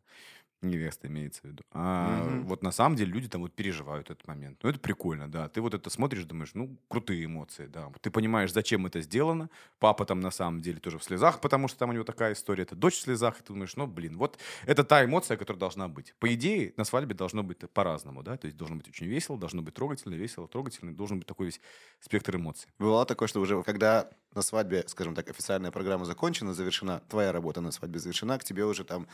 Невеста имеется в виду. А Мгм. вот на самом деле люди там вот переживают этот момент. Ну, это прикольно, да. Ты вот это смотришь, думаешь, ну, крутые эмоции, да. Ты понимаешь, зачем это сделано. Папа там на самом деле тоже в слезах, потому что там у него такая история. Это дочь в слезах, и ты думаешь, ну, блин, вот это та эмоция, которая должна быть. По идее, на свадьбе должно быть по-разному, да. То есть должно быть очень весело, должно быть трогательно, весело, трогательно. Должен быть такой весь спектр эмоций. Бывало такое, что уже когда на свадьбе, скажем так, официальная программа закончена, завершена, твоя работа на свадьбе завершена, к тебе уже там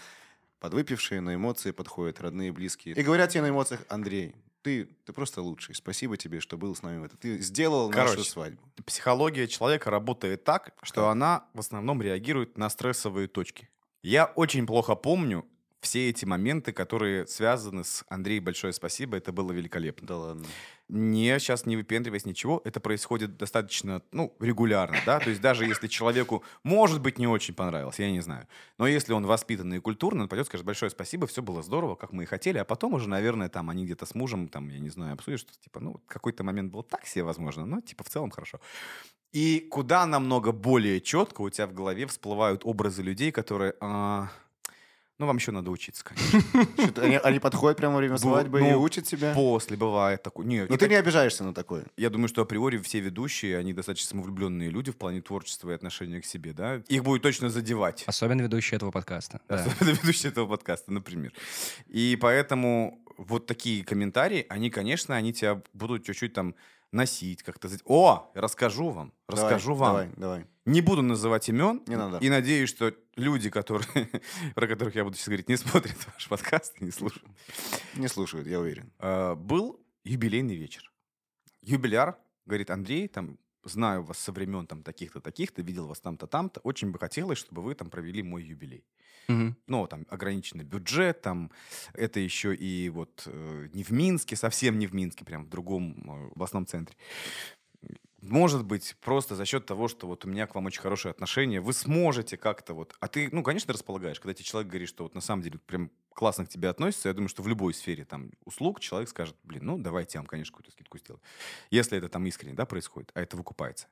подвыпившие на эмоции подходят, родные, близкие. И говорят тебе на эмоциях, Андрей, ты, ты просто лучший. Спасибо тебе, что был с нами в это. Ты сделал нашу Короче, свадьбу. психология человека работает так, что Как? она в основном реагирует на стрессовые точки. Я очень плохо помню все эти моменты, которые связаны с Андреем. Большое спасибо, это было великолепно. Да ладно. Не, сейчас не выпендриваясь ничего, это происходит достаточно, ну, регулярно, да, то есть даже если человеку, может быть, не очень понравилось, я не знаю, но если он воспитанный и культурный, он пойдет, скажет большое спасибо, все было здорово, как мы и хотели, а потом уже, наверное, там они где-то с мужем, там, я не знаю, обсудят, что, типа, ну, какой-то момент был так себе, возможно, но, типа, в целом хорошо. И куда намного более четко у тебя в голове всплывают образы людей, которые, а, ну, вам еще надо учиться, конечно. Они, они подходят прямо во время свадьбы и ну, учат тебя. После бывает такое. Нет, Но и ты так- не обижаешься на такое. Я думаю, что априори все ведущие, они достаточно самовлюбленные люди в плане творчества и отношения к себе, да? Их будет точно задевать. Особенно ведущий этого подкаста. Да. Особенно ведущие этого подкаста, например. И поэтому вот такие комментарии, они, конечно, они тебя будут чуть-чуть там носить, как-то... О, расскажу вам, Давай, расскажу вам. Давай, давай. Не буду называть имен. Не надо. И надеюсь, что люди, которые, про которых я буду сейчас говорить, не смотрят ваш подкаст и не слушают. Не слушают, я уверен. А, Был юбилейный вечер. Юбиляр говорит, Андрей, там, знаю вас со времен там таких-то, таких-то, видел вас там-то, там-то. Очень бы хотелось, чтобы вы там провели мой юбилей. Мгм. Ну, там ограниченный бюджет, там это еще и вот э, не в Минске, совсем не в Минске, прям в другом э, областном центре. Может быть, просто за счет того, что вот у меня к вам очень хорошие отношения, вы сможете как-то вот... А ты, ну, конечно, располагаешь, когда тебе человек говорит, что вот на самом деле прям классно к тебе относится, я думаю, что в любой сфере там услуг человек скажет, блин, ну, давайте я вам, конечно, какую-то скидку сделаю. Если это там искренне, да, происходит, а это выкупается.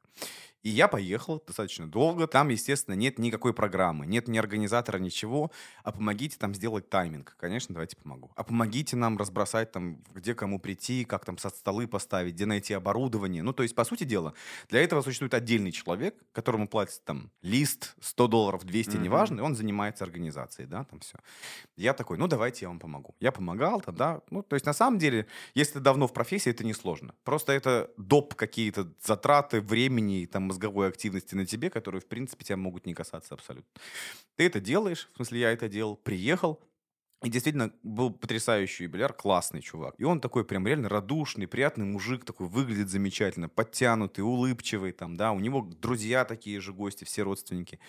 И я поехал достаточно долго. Там, естественно, нет никакой программы, нет ни организатора, ничего. А помогите там сделать тайминг. Конечно, давайте помогу. А помогите нам разбросать там, где кому прийти, как там со столы поставить, где найти оборудование. Ну, то есть, по сути дела, для этого существует отдельный человек, которому платит там лист 100 долларов, 200, Мгм. неважно, и он занимается организацией, да, там все. Я такой, ну, давайте я вам помогу. Я помогал тогда. Ну, то есть, на самом деле, если ты давно в профессии, это несложно. Просто это доп. какие-то затраты времени и там мозговой активности на тебе, которые, в принципе, тебя могут не касаться абсолютно. Ты это делаешь, в смысле, я это делал, приехал, и действительно был потрясающий юбиляр, классный чувак. И он такой прям реально радушный, приятный мужик, такой выглядит замечательно, подтянутый, улыбчивый там, да, у него друзья такие же гости, все родственники.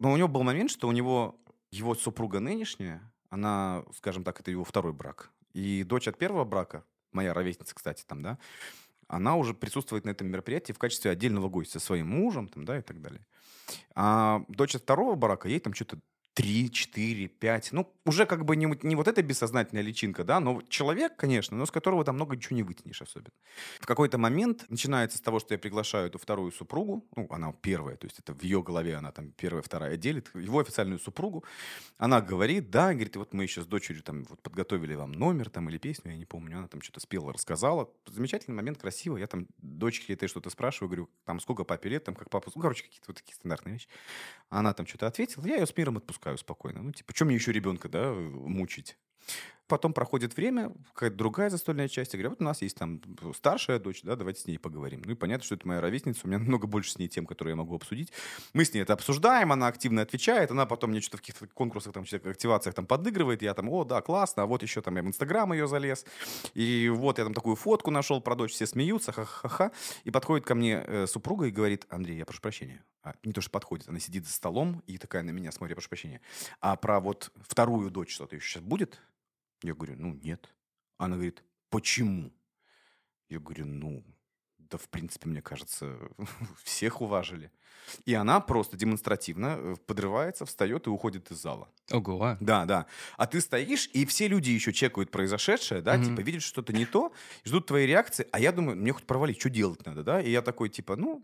Но у него был момент, что у него его супруга нынешняя, она, скажем так, это его второй брак. И дочь от первого брака, моя ровесница, кстати, там, да, она уже присутствует на этом мероприятии в качестве отдельного гостя со своим мужем, там, да, и так далее. А дочь от второго брака, ей там что-то 3, 4, 5. Ну, уже как бы не, не вот эта бессознательная личинка, да, но человек, конечно, но с которого там много ничего не вытянешь особенно. В какой-то момент начинается с того, что я приглашаю эту вторую супругу, ну, она первая, то есть это в ее голове она там первая, вторая делит, его официальную супругу. Она говорит, да, говорит, вот мы еще с дочерью там вот подготовили вам номер там или песню, я не помню, она там что-то спела, рассказала. Замечательный момент, красиво. Я там дочке этой что-то спрашиваю, говорю, там сколько папе лет, там как папа, ну, короче, какие-то вот такие стандартные вещи. Она там что-то ответила, я ее с миром отпускаю спокойно. Ну, типа, что мне еще ребенка, да, мучить? Потом проходит время, какая-то другая застольная часть. Я говорю, вот у нас есть там старшая дочь, да, давайте с ней поговорим. Ну и понятно, что это моя ровесница, у меня намного больше с ней тем, которые я могу обсудить. Мы с ней это обсуждаем, она активно отвечает, она потом мне что-то в каких-то конкурсах, там, активациях там подыгрывает, я там, о, да, классно, а вот еще там я в Инстаграм ее залез, и вот я там такую фотку нашел про дочь, все смеются, ха-ха-ха, и подходит ко мне э, супруга и говорит, Андрей, я прошу прощения. А, не то, что подходит, она сидит за столом и такая на меня смотрит, прошу прощения. А про вот вторую дочь что-то еще сейчас будет? Я говорю, ну, нет. Она говорит, почему? Я говорю, ну, да, в принципе, мне кажется, всех уважили. И она просто демонстративно э, подрывается, встает и уходит из зала. Ого. Да, да. А ты стоишь, и все люди еще чекают произошедшее, да, Мгм. типа видят что-то не то, ждут твоей реакции, а я думаю, мне хоть провалить, что делать надо, да? И я такой, типа, ну,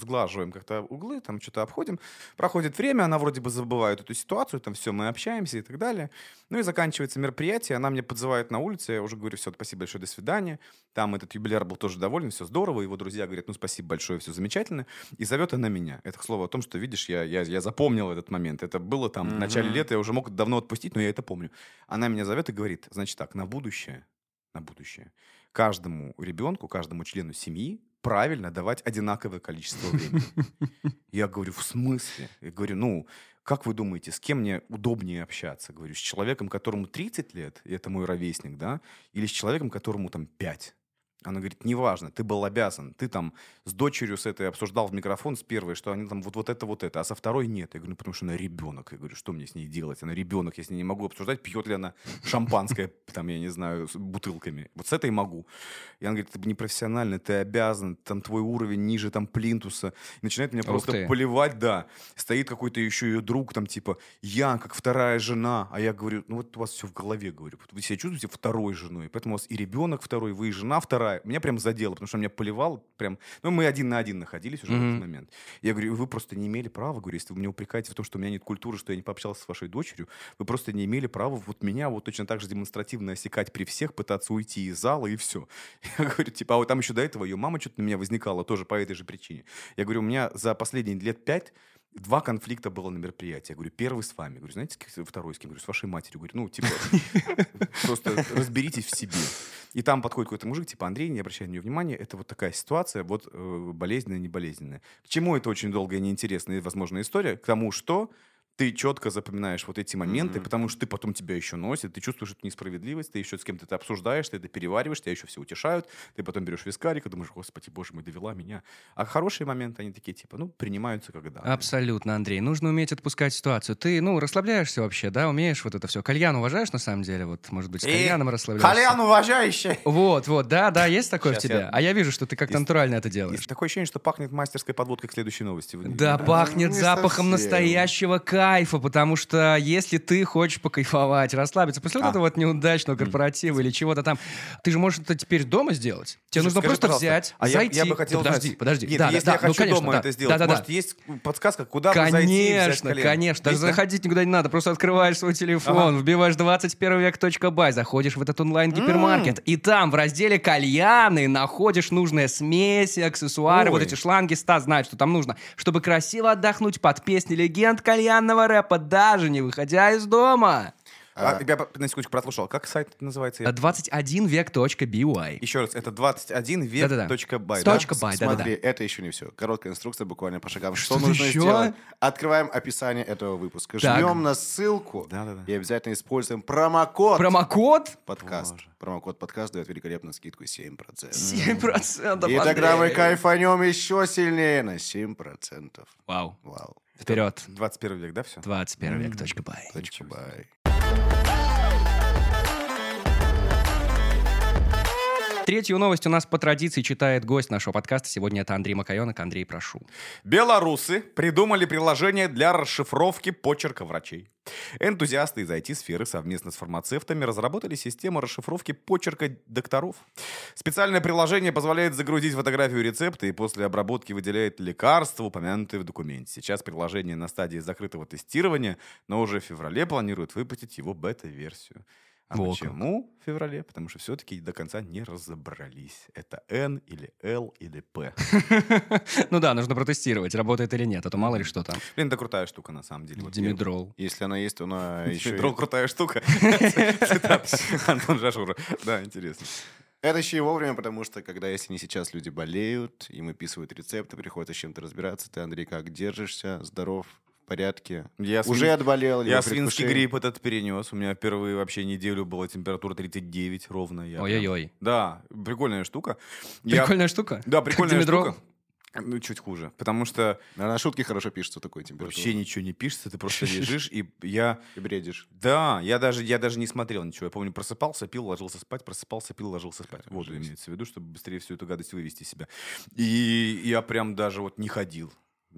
сглаживаем как-то углы, там что-то обходим. Проходит время, она вроде бы забывает эту ситуацию, там все, мы общаемся и так далее. Ну и заканчивается мероприятие, она мне подзывает на улице, я уже говорю, все, спасибо большое, до свидания. Там этот юбиляр был тоже доволен, все здорово, его друзья говорят, ну, спасибо большое, все замечательно. И зовет она меня. Это к слову о том, что, видишь, я, я, я запомнил этот момент. Это было там в начале лета, я уже мог давно отпустить, но я это помню. Она меня зовет и говорит, значит так, на будущее, на будущее, каждому ребенку, каждому члену семьи правильно давать одинаковое количество времени. Я говорю, в смысле? Я говорю, ну, как вы думаете, с кем мне удобнее общаться? Говорю, с человеком, которому 30 лет, и это мой ровесник, да? Или с человеком, которому там 5? Она говорит, неважно, ты был обязан. Ты там с дочерью с этой обсуждал в микрофон с первой, что они там вот, вот это, вот это, а со второй нет. Я говорю, ну, потому что она ребенок. Я говорю, что мне с ней делать? Она ребенок, я с ней не могу обсуждать, пьет ли она шампанское, там, я не знаю, с бутылками. Вот с этой могу. И она говорит, ты непрофессионально, ты обязан, там твой уровень ниже там плинтуса. И начинает меня Ух просто ты. поливать, да. Стоит какой-то еще ее друг, там, типа, я как вторая жена. А я говорю, ну вот у вас все в голове, говорю. Вы себя чувствуете второй женой, поэтому у вас и ребенок второй, вы и жена вторая. Меня прям задело, потому что он меня поливал прям... Ну, мы один на один находились уже в Мгм. этот момент. Я говорю, вы просто не имели права, говорю, если вы меня упрекаете в том, что у меня нет культуры, что я не пообщался с вашей дочерью, вы просто не имели права вот меня вот точно так же демонстративно осекать при всех, пытаться уйти из зала и все. Я говорю, типа, а вот там еще до этого ее мама что-то на меня возникала тоже по этой же причине. Я говорю, у меня за последние лет пять Два конфликта было на мероприятии. Я говорю, первый с вами. Я говорю, знаете, второй с кем? Я говорю, с вашей матерью. Говорю, ну, типа, просто разберитесь в себе. И там подходит какой-то мужик, типа, Андрей, не обращай на него внимания, это вот такая ситуация, вот э, болезненная, не болезненная. К чему это очень долгая, неинтересная, возможно, история? К тому, что ты четко запоминаешь вот эти моменты, Мгм. потому что ты потом тебя еще носит, ты чувствуешь эту несправедливость, ты еще с кем-то это обсуждаешь, ты это перевариваешь, тебя еще все утешают, ты потом берешь вискарик и думаешь, господи, боже мой, довела меня. А хорошие моменты, они такие, типа, ну, принимаются когда. Абсолютно, Андрей. Нужно уметь отпускать ситуацию. Ты, ну, расслабляешься вообще, да, умеешь вот это все. Кальян уважаешь, на самом деле? Вот, может быть, с И кальяном расслабляешься. Колян уважающий! Вот, вот, да, да, есть такое в тебе. я- А я вижу, что ты как-то Есть- натурально это делаешь. Есть такое ощущение, что пахнет мастерской подводкой к следующей новости. Да, не- пахнет не запахом настоящего кайфа, потому что если ты хочешь покайфовать, расслабиться после вот А. этого вот неудачного корпоратива или чего-то там, ты же можешь это теперь дома сделать. Тебе Слушай, нужно скажи, просто взять, а я- зайти. Я, бы хотел Да подожди, подожди. Нет, да, если да, я да, ну, хочу конечно, дома да. это сделать, Да, да, да. может, есть подсказка, куда бы зайти Конечно, конечно. Даже Есть, да? заходить никуда не надо. Просто открываешь свой телефон, Ага. вбиваешь 21век.бай, заходишь в этот онлайн-гипермаркет, и там в разделе кальяны находишь нужные смеси, аксессуары, вот Ой. эти шланги. Стас знает, что там нужно, чтобы красиво отдохнуть под песни легенд кальянного рэпа, даже не выходя из дома. А, я по- на секундочку прослушал. Как сайт называется? Я- 21век.by. Еще раз, это 21 век Да-да-да. точка by, да? точка by, да-да-да. Смотри, это еще не все. Короткая инструкция, буквально по шагам. Что, нужно еще? сделать? Открываем описание этого выпуска. Так. Жмем на ссылку Да-да-да. и обязательно используем промокод Промокод? подкаст. Боже. Промокод подкаст дает великолепную скидку 7%. 7%. И тогда мы кайфанем еще сильнее на 7%. Вау. Вау. Вперед. 21 век, да, все? 21век.by. Точка by. Третью новость у нас по традиции читает гость нашего подкаста. Сегодня это Андрей Макаенок. Андрей, прошу. Белорусы придумали приложение для расшифровки почерка врачей. Энтузиасты из IT-сферы совместно с фармацевтами разработали систему расшифровки почерка докторов. Специальное приложение позволяет загрузить фотографию рецепта и после обработки выделяет лекарства, упомянутые в документе. Сейчас приложение на стадии закрытого тестирования, но уже в феврале планируют выпустить его бета-версию. А Во как. почему в феврале? Потому что все-таки до конца не разобрались. Это N или L или P. Ну да, нужно протестировать, работает или нет, а то мало ли что там. Блин, это крутая штука на самом деле. Димедрол. Если она есть, то она еще... Дрол крутая штука. Антон Жашура. Да, интересно. Это еще и вовремя, потому что, когда, если не сейчас, люди болеют, им выписывают рецепты, приходится с чем-то разбираться. Ты, Андрей, как держишься? Здоров? Порядке? Я Уже свин- отболел? Я свинский грипп этот перенес. У меня впервые вообще неделю была температура 39 ровно. Я Ой-ой-ой. Да, прикольная штука. Я- Прикольная штука. Да, прикольная штука. Ну, чуть хуже. Потому что А на шутке хорошо пишется такой температура. вообще ничего не пишется, ты просто лежишь, и я... И бредишь. Да, я даже, я даже не смотрел ничего. Я помню, просыпался, пил, ложился спать, просыпался, пил, ложился спать. Жесть. имеется в виду, чтобы быстрее всю эту гадость вывести из себя. И я прям даже вот не ходил.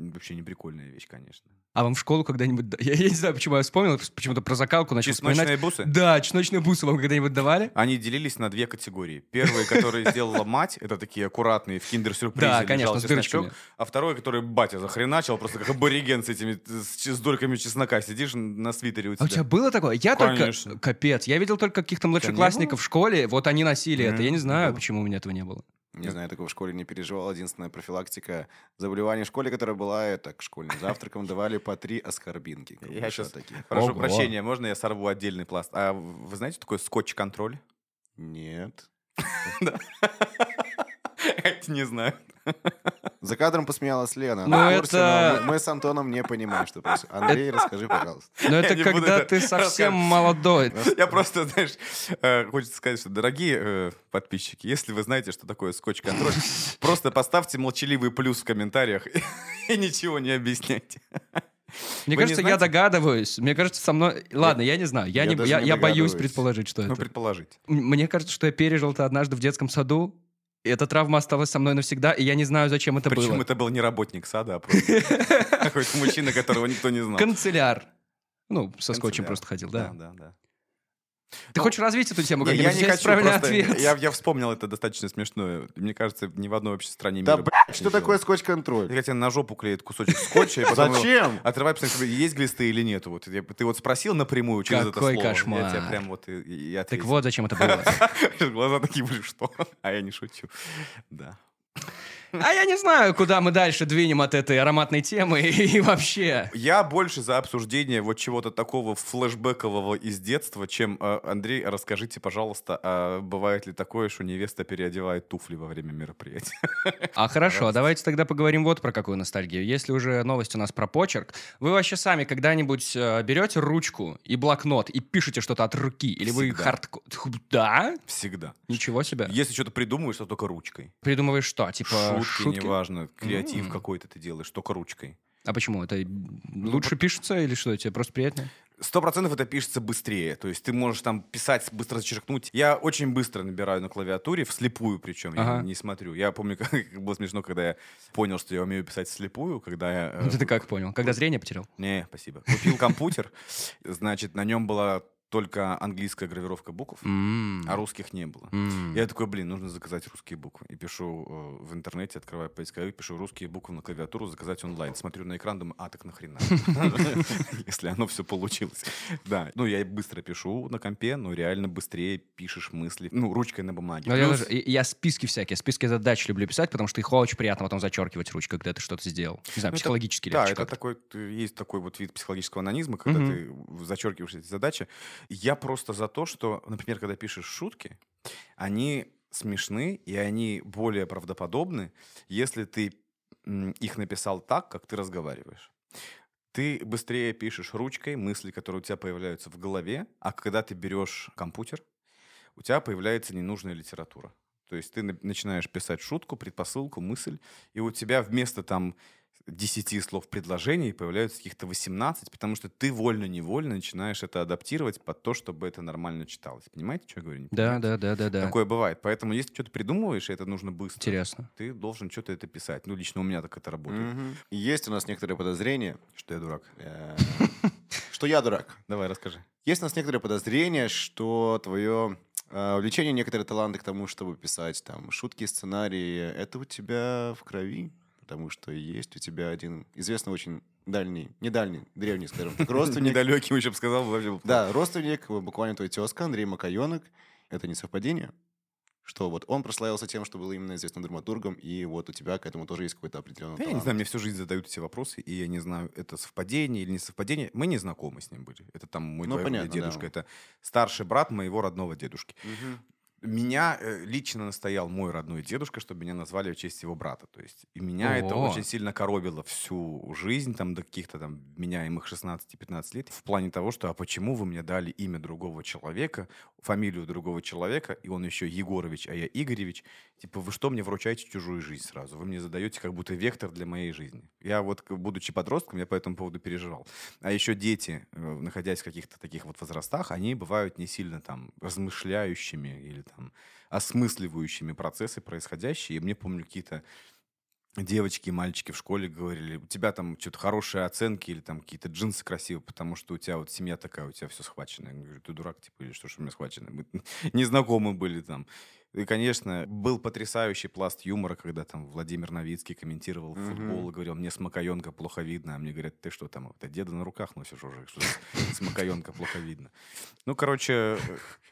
Вообще не прикольная вещь, конечно. А вам в школу когда-нибудь... да- Я, я не знаю, почему я вспомнил, почему-то про закалку начал Чесночные вспоминать. бусы? Да, чесночные бусы вам когда-нибудь давали? Они делились на две категории. Первые, которые сделала мать, это такие аккуратные, в киндер-сюрпризе Да, конечно, с дырочками. А второй, который батя захреначил, просто как абориген с этими, с, дольками чеснока. Сидишь на свитере у тебя. А у тебя было такое? Я только... Капец. Я видел только каких-то младшеклассников в школе. Вот они носили это. Я не знаю, почему у меня этого не было. Не знаю, я такого в школе не переживал. Единственная профилактика заболевания в школе, которая была, это к школьным завтракам давали по три аскорбинки. Я сейчас такие. прошу прощения, можно я сорву отдельный пласт? А вы знаете, что такое скотч-контроль? Нет. Это не знаю. За кадром посмеялась Лена. Ну, Она в курсе, это- но мы, мы с Антоном не понимаем, что происходит. Андрей, расскажи, пожалуйста. Но это не буду когда это ты совсем молодой. Я просто, знаешь, э, хочется сказать, что, дорогие э, подписчики, если вы знаете, что такое скотч-контроль, просто поставьте молчаливый плюс в комментариях и ничего не объясняйте. Мне Вы кажется, я догадываюсь. Мне кажется, со мной... Ладно, я не знаю. Я, я не... даже я, не я боюсь предположить, что Ну, это. предположить. М- Мне кажется, что я пережил это однажды в детском саду. Эта травма осталась со мной навсегда, и я не знаю, зачем это Причем было. это был не работник сада, а просто какой-то мужчина, которого никто не знал. Канцеляр. Ну, со скотчем просто ходил, да. Да, да, да. Ты Ну, хочешь развить эту тему Не, как-нибудь? я не хочу правильный просто... ответ. Я, я вспомнил это достаточно смешно. Мне кажется, ни в одной вообще стране мира... Да, блядь, не что такое скотч-контроль? Я тебе на жопу клеит кусочек скотча, Зачем? Отрывай, посмотри, есть глисты или нет. Вот, ты вот спросил напрямую через Какой это слово. кошмар. Я тебе прям вот и, и Так вот, зачем это было. Глаза такие были, что? А я не шучу. Да. А я не знаю, куда мы дальше двинем от этой ароматной темы и вообще. Я больше за обсуждение вот чего-то такого флешбекового из детства, чем э, Андрей, расскажите, пожалуйста, а бывает ли такое, что невеста переодевает туфли во время мероприятия? А хорошо, давайте тогда поговорим вот про какую ностальгию. Если уже новость у нас про почерк, вы вообще сами когда-нибудь э, берете ручку и блокнот и пишете что-то от руки? Или вы Всегда. хардко... Да? Всегда. Ничего себе. Если что-то придумываешь, то только ручкой. Придумываешь что? Типа шутки, шутки? неважно, креатив М. какой-то ты делаешь, только ручкой. А почему? Это лучше пишется или что? Тебе просто приятнее? Сто процентов это пишется быстрее. То есть ты можешь там писать, быстро зачеркнуть. Я очень быстро набираю на клавиатуре, вслепую причем, я Ага. не смотрю. Я помню, как было смешно, когда я понял, что я умею писать вслепую, когда я... э, Ну, ты как понял? Когда зрение потерял? Не, спасибо. Купил компьютер, значит, на нем была только английская гравировка букв, М. а русских не было. М. Я такой, блин, нужно заказать русские буквы. И пишу э, в интернете, открываю поисковик, пишу русские буквы на клавиатуру, заказать онлайн. Смотрю на экран, думаю, а, так нахрена? Если оно все получилось. Да, ну я быстро пишу на компе, но реально быстрее пишешь мысли. Ну, ручкой на бумаге. Я, списки всякие, списки задач люблю писать, потому что их очень приятно потом зачеркивать ручкой, когда ты что-то сделал. Не знаю, Ну, это- психологически Да, легче это как-то. такой, есть такой вот вид психологического анонизма, когда ты зачеркиваешь эти задачи. Я просто за то, что, например, когда пишешь шутки, они смешны и они более правдоподобны, если ты их написал так, как ты разговариваешь. Ты быстрее пишешь ручкой мысли, которые у тебя появляются в голове, а когда ты берешь компьютер, у тебя появляется ненужная литература. То есть ты на- начинаешь писать шутку, предпосылку, мысль, и у тебя вместо там 10 слов предложений появляются каких-то 18, потому что ты вольно-невольно начинаешь это адаптировать под то, чтобы это нормально читалось. Понимаете, что я говорю? Не Да, да, да, да, да. Такое бывает. Поэтому если что-то придумываешь, и это нужно быстро, Интересно. ты должен что-то это писать. Ну, лично у меня так это работает. Мгм. Есть у нас некоторые подозрения, Что я дурак. э, что я дурак. Давай, расскажи. Есть у нас некоторые подозрения, что твое э, увлечение, некоторые таланты к тому, чтобы писать там шутки, сценарии, это у тебя в крови, потому что есть у тебя один известный очень дальний, не дальний, древний, скажем так, родственник. Недалекий, еще бы сказал, Да, родственник, буквально твой тезка Андрей Макаенок. Это не совпадение? Что вот он прославился тем, что был именно известным драматургом, и вот у тебя к этому тоже есть какой-то определенный Да, я не талант. знаю, мне всю жизнь задают эти вопросы, и я не знаю, это совпадение или не совпадение. Мы не знакомы с ним были. Это там мой Ну, понятно, дедушка. да. Это старший брат моего родного дедушки. Мгм. Меня э, лично настоял мой родной дедушка, чтобы меня назвали в честь его брата. То есть и меня это О. очень сильно коробило всю жизнь, там до каких-то там меняемых 16-15 лет, в плане того, что а почему вы мне дали имя другого человека, фамилию другого человека, и он еще Егорович, а я Игоревич. Типа, вы что мне вручаете чужую жизнь сразу? Вы мне задаете как будто вектор для моей жизни. Я вот, будучи подростком, я по этому поводу переживал. А еще дети, э, находясь в каких-то таких вот возрастах, они бывают не сильно там размышляющими или там осмысливающими процессы происходящие. И мне помню какие-то девочки и мальчики в школе говорили, у тебя там что-то хорошие оценки или там какие-то джинсы красивые, потому что у тебя вот семья такая, у тебя все схвачено. Я говорю, ты дурак, типа, или что ж у меня схвачено? Мы незнакомы были там. И, конечно, был потрясающий пласт юмора, когда там Владимир Новицкий комментировал Мгм. футбол и говорил, мне с Макаенко плохо видно, а мне говорят, ты что там, это деда на руках носишь уже, что с Макаенко плохо видно. Ну, короче,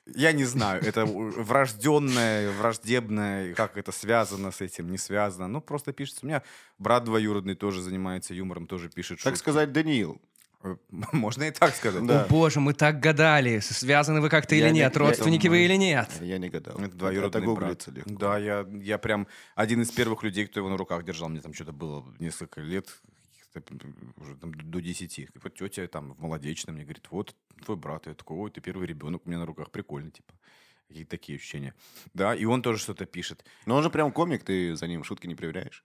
я не знаю, это врожденное, враждебное, как это связано с этим, не связано. Ну, просто пишется. У меня брат двоюродный тоже занимается юмором, тоже пишет Так шутки. сказать, Даниил. Э, Можно и так сказать. Да. О боже, мы так гадали, связаны вы как-то Я или не- нет, я- родственники вы или нет. Я не гадал. Это двоюродный Это брат. легко. Да, я, я прям один из первых людей, кто его на руках держал. Мне там что-то было несколько лет, уже там до 10. И вот тетя там в молодечном мне говорит, вот твой брат. Я такой, ой, ты первый ребенок у меня на руках, прикольно, типа. Какие-то такие ощущения. Да, и он тоже что-то пишет. Но он же прям комик, ты за ним шутки не проверяешь.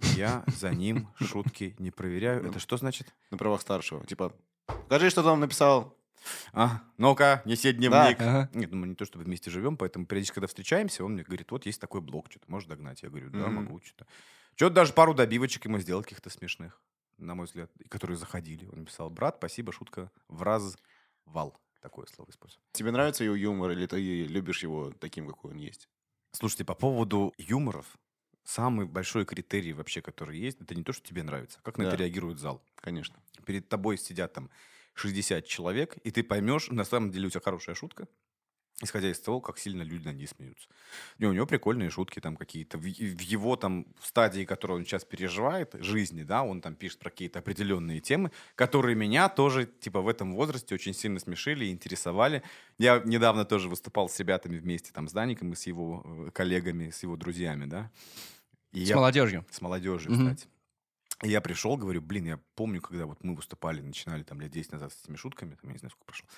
Я за ним шутки не проверяю. Это что значит? На правах старшего. Типа, покажи, что ты там написал. А, ну-ка, неси дневник. Ага. Нет, ну мы не то чтобы вместе живем, поэтому периодически, когда встречаемся, он мне говорит, вот есть такой блок, что-то можешь догнать? Я говорю, да, Мгм. могу, что-то. Что-то даже пару добивочек ему сделал каких-то смешных, на мой взгляд, и которые заходили. Он написал, брат, спасибо, шутка в раз вал. Такое слово использую. Тебе нравится его юмор, или ты любишь его таким, какой он есть? Слушайте, по поводу юморов, самый большой критерий вообще, который есть, это не то, что тебе нравится, а как на Да. это реагирует зал. Конечно. Перед тобой сидят там 60 человек, и ты поймешь, на самом деле у тебя хорошая шутка, исходя из того, как сильно люди на ней смеются. И у него прикольные шутки там какие-то. В, в его там стадии, которую он сейчас переживает, жизни, да, он там пишет про какие-то определенные темы, которые меня тоже, типа, в этом возрасте очень сильно смешили и интересовали. Я недавно тоже выступал с ребятами вместе там с Даником и с его э, коллегами, с его друзьями, да. И с я... молодежью. С молодежью, угу. кстати. И я пришел, говорю, блин, я помню, когда вот мы выступали, начинали там лет 10 назад с этими шутками, там, я не знаю, сколько прошло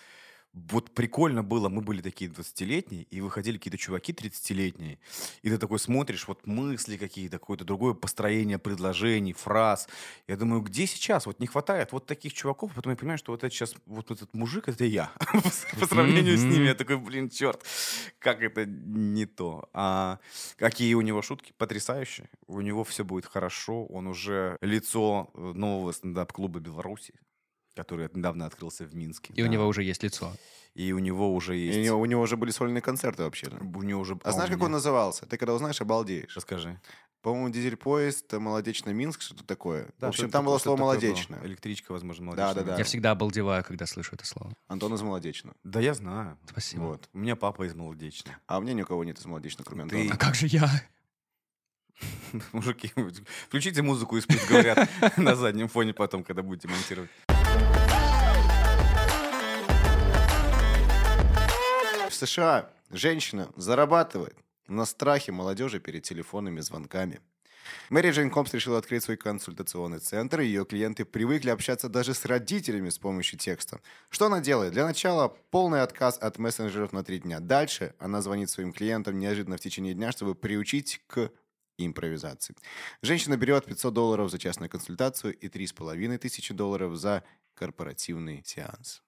вот прикольно было, мы были такие 20-летние, и выходили какие-то чуваки 30-летние, и ты такой смотришь, вот мысли какие-то, какое-то другое построение предложений, фраз. Я думаю, где сейчас? Вот не хватает вот таких чуваков, потом я понимаю, что вот это сейчас, вот этот мужик, это я. По сравнению с ними, я такой, блин, черт, как это не то. А какие у него шутки потрясающие. У него все будет хорошо, он уже лицо нового стендап-клуба Беларуси который недавно открылся в Минске. И да. у него уже есть лицо. И у него уже есть... И у него, у него уже были сольные концерты вообще. У него уже... А, знаешь, как он назывался? Ты когда узнаешь, обалдеешь. Расскажи. По-моему, дизель-поезд, Молодечно-Минск, что-то такое. Да, в общем, там было слово «молодечно». Электричка, возможно, молодечно. Да, да, да. Я всегда обалдеваю, когда слышу это слово. Антон из Молодечно. Да, я знаю. Спасибо. Вот. У меня папа из Молодечно. А у меня ни у кого нет из Молодечно, кроме Ты... Антона. А как же я? Мужики, включите музыку и пусть говорят на заднем фоне потом, когда будете монтировать. США женщина зарабатывает на страхе молодежи перед телефонными звонками. Мэри Джейн Компс решила открыть свой консультационный центр, и ее клиенты привыкли общаться даже с родителями с помощью текста. Что она делает? Для начала полный отказ от мессенджеров на три дня. Дальше она звонит своим клиентам неожиданно в течение дня, чтобы приучить к импровизации. Женщина берет 500 долларов за частную консультацию и 3,5 тысячи долларов за корпоративный сеанс.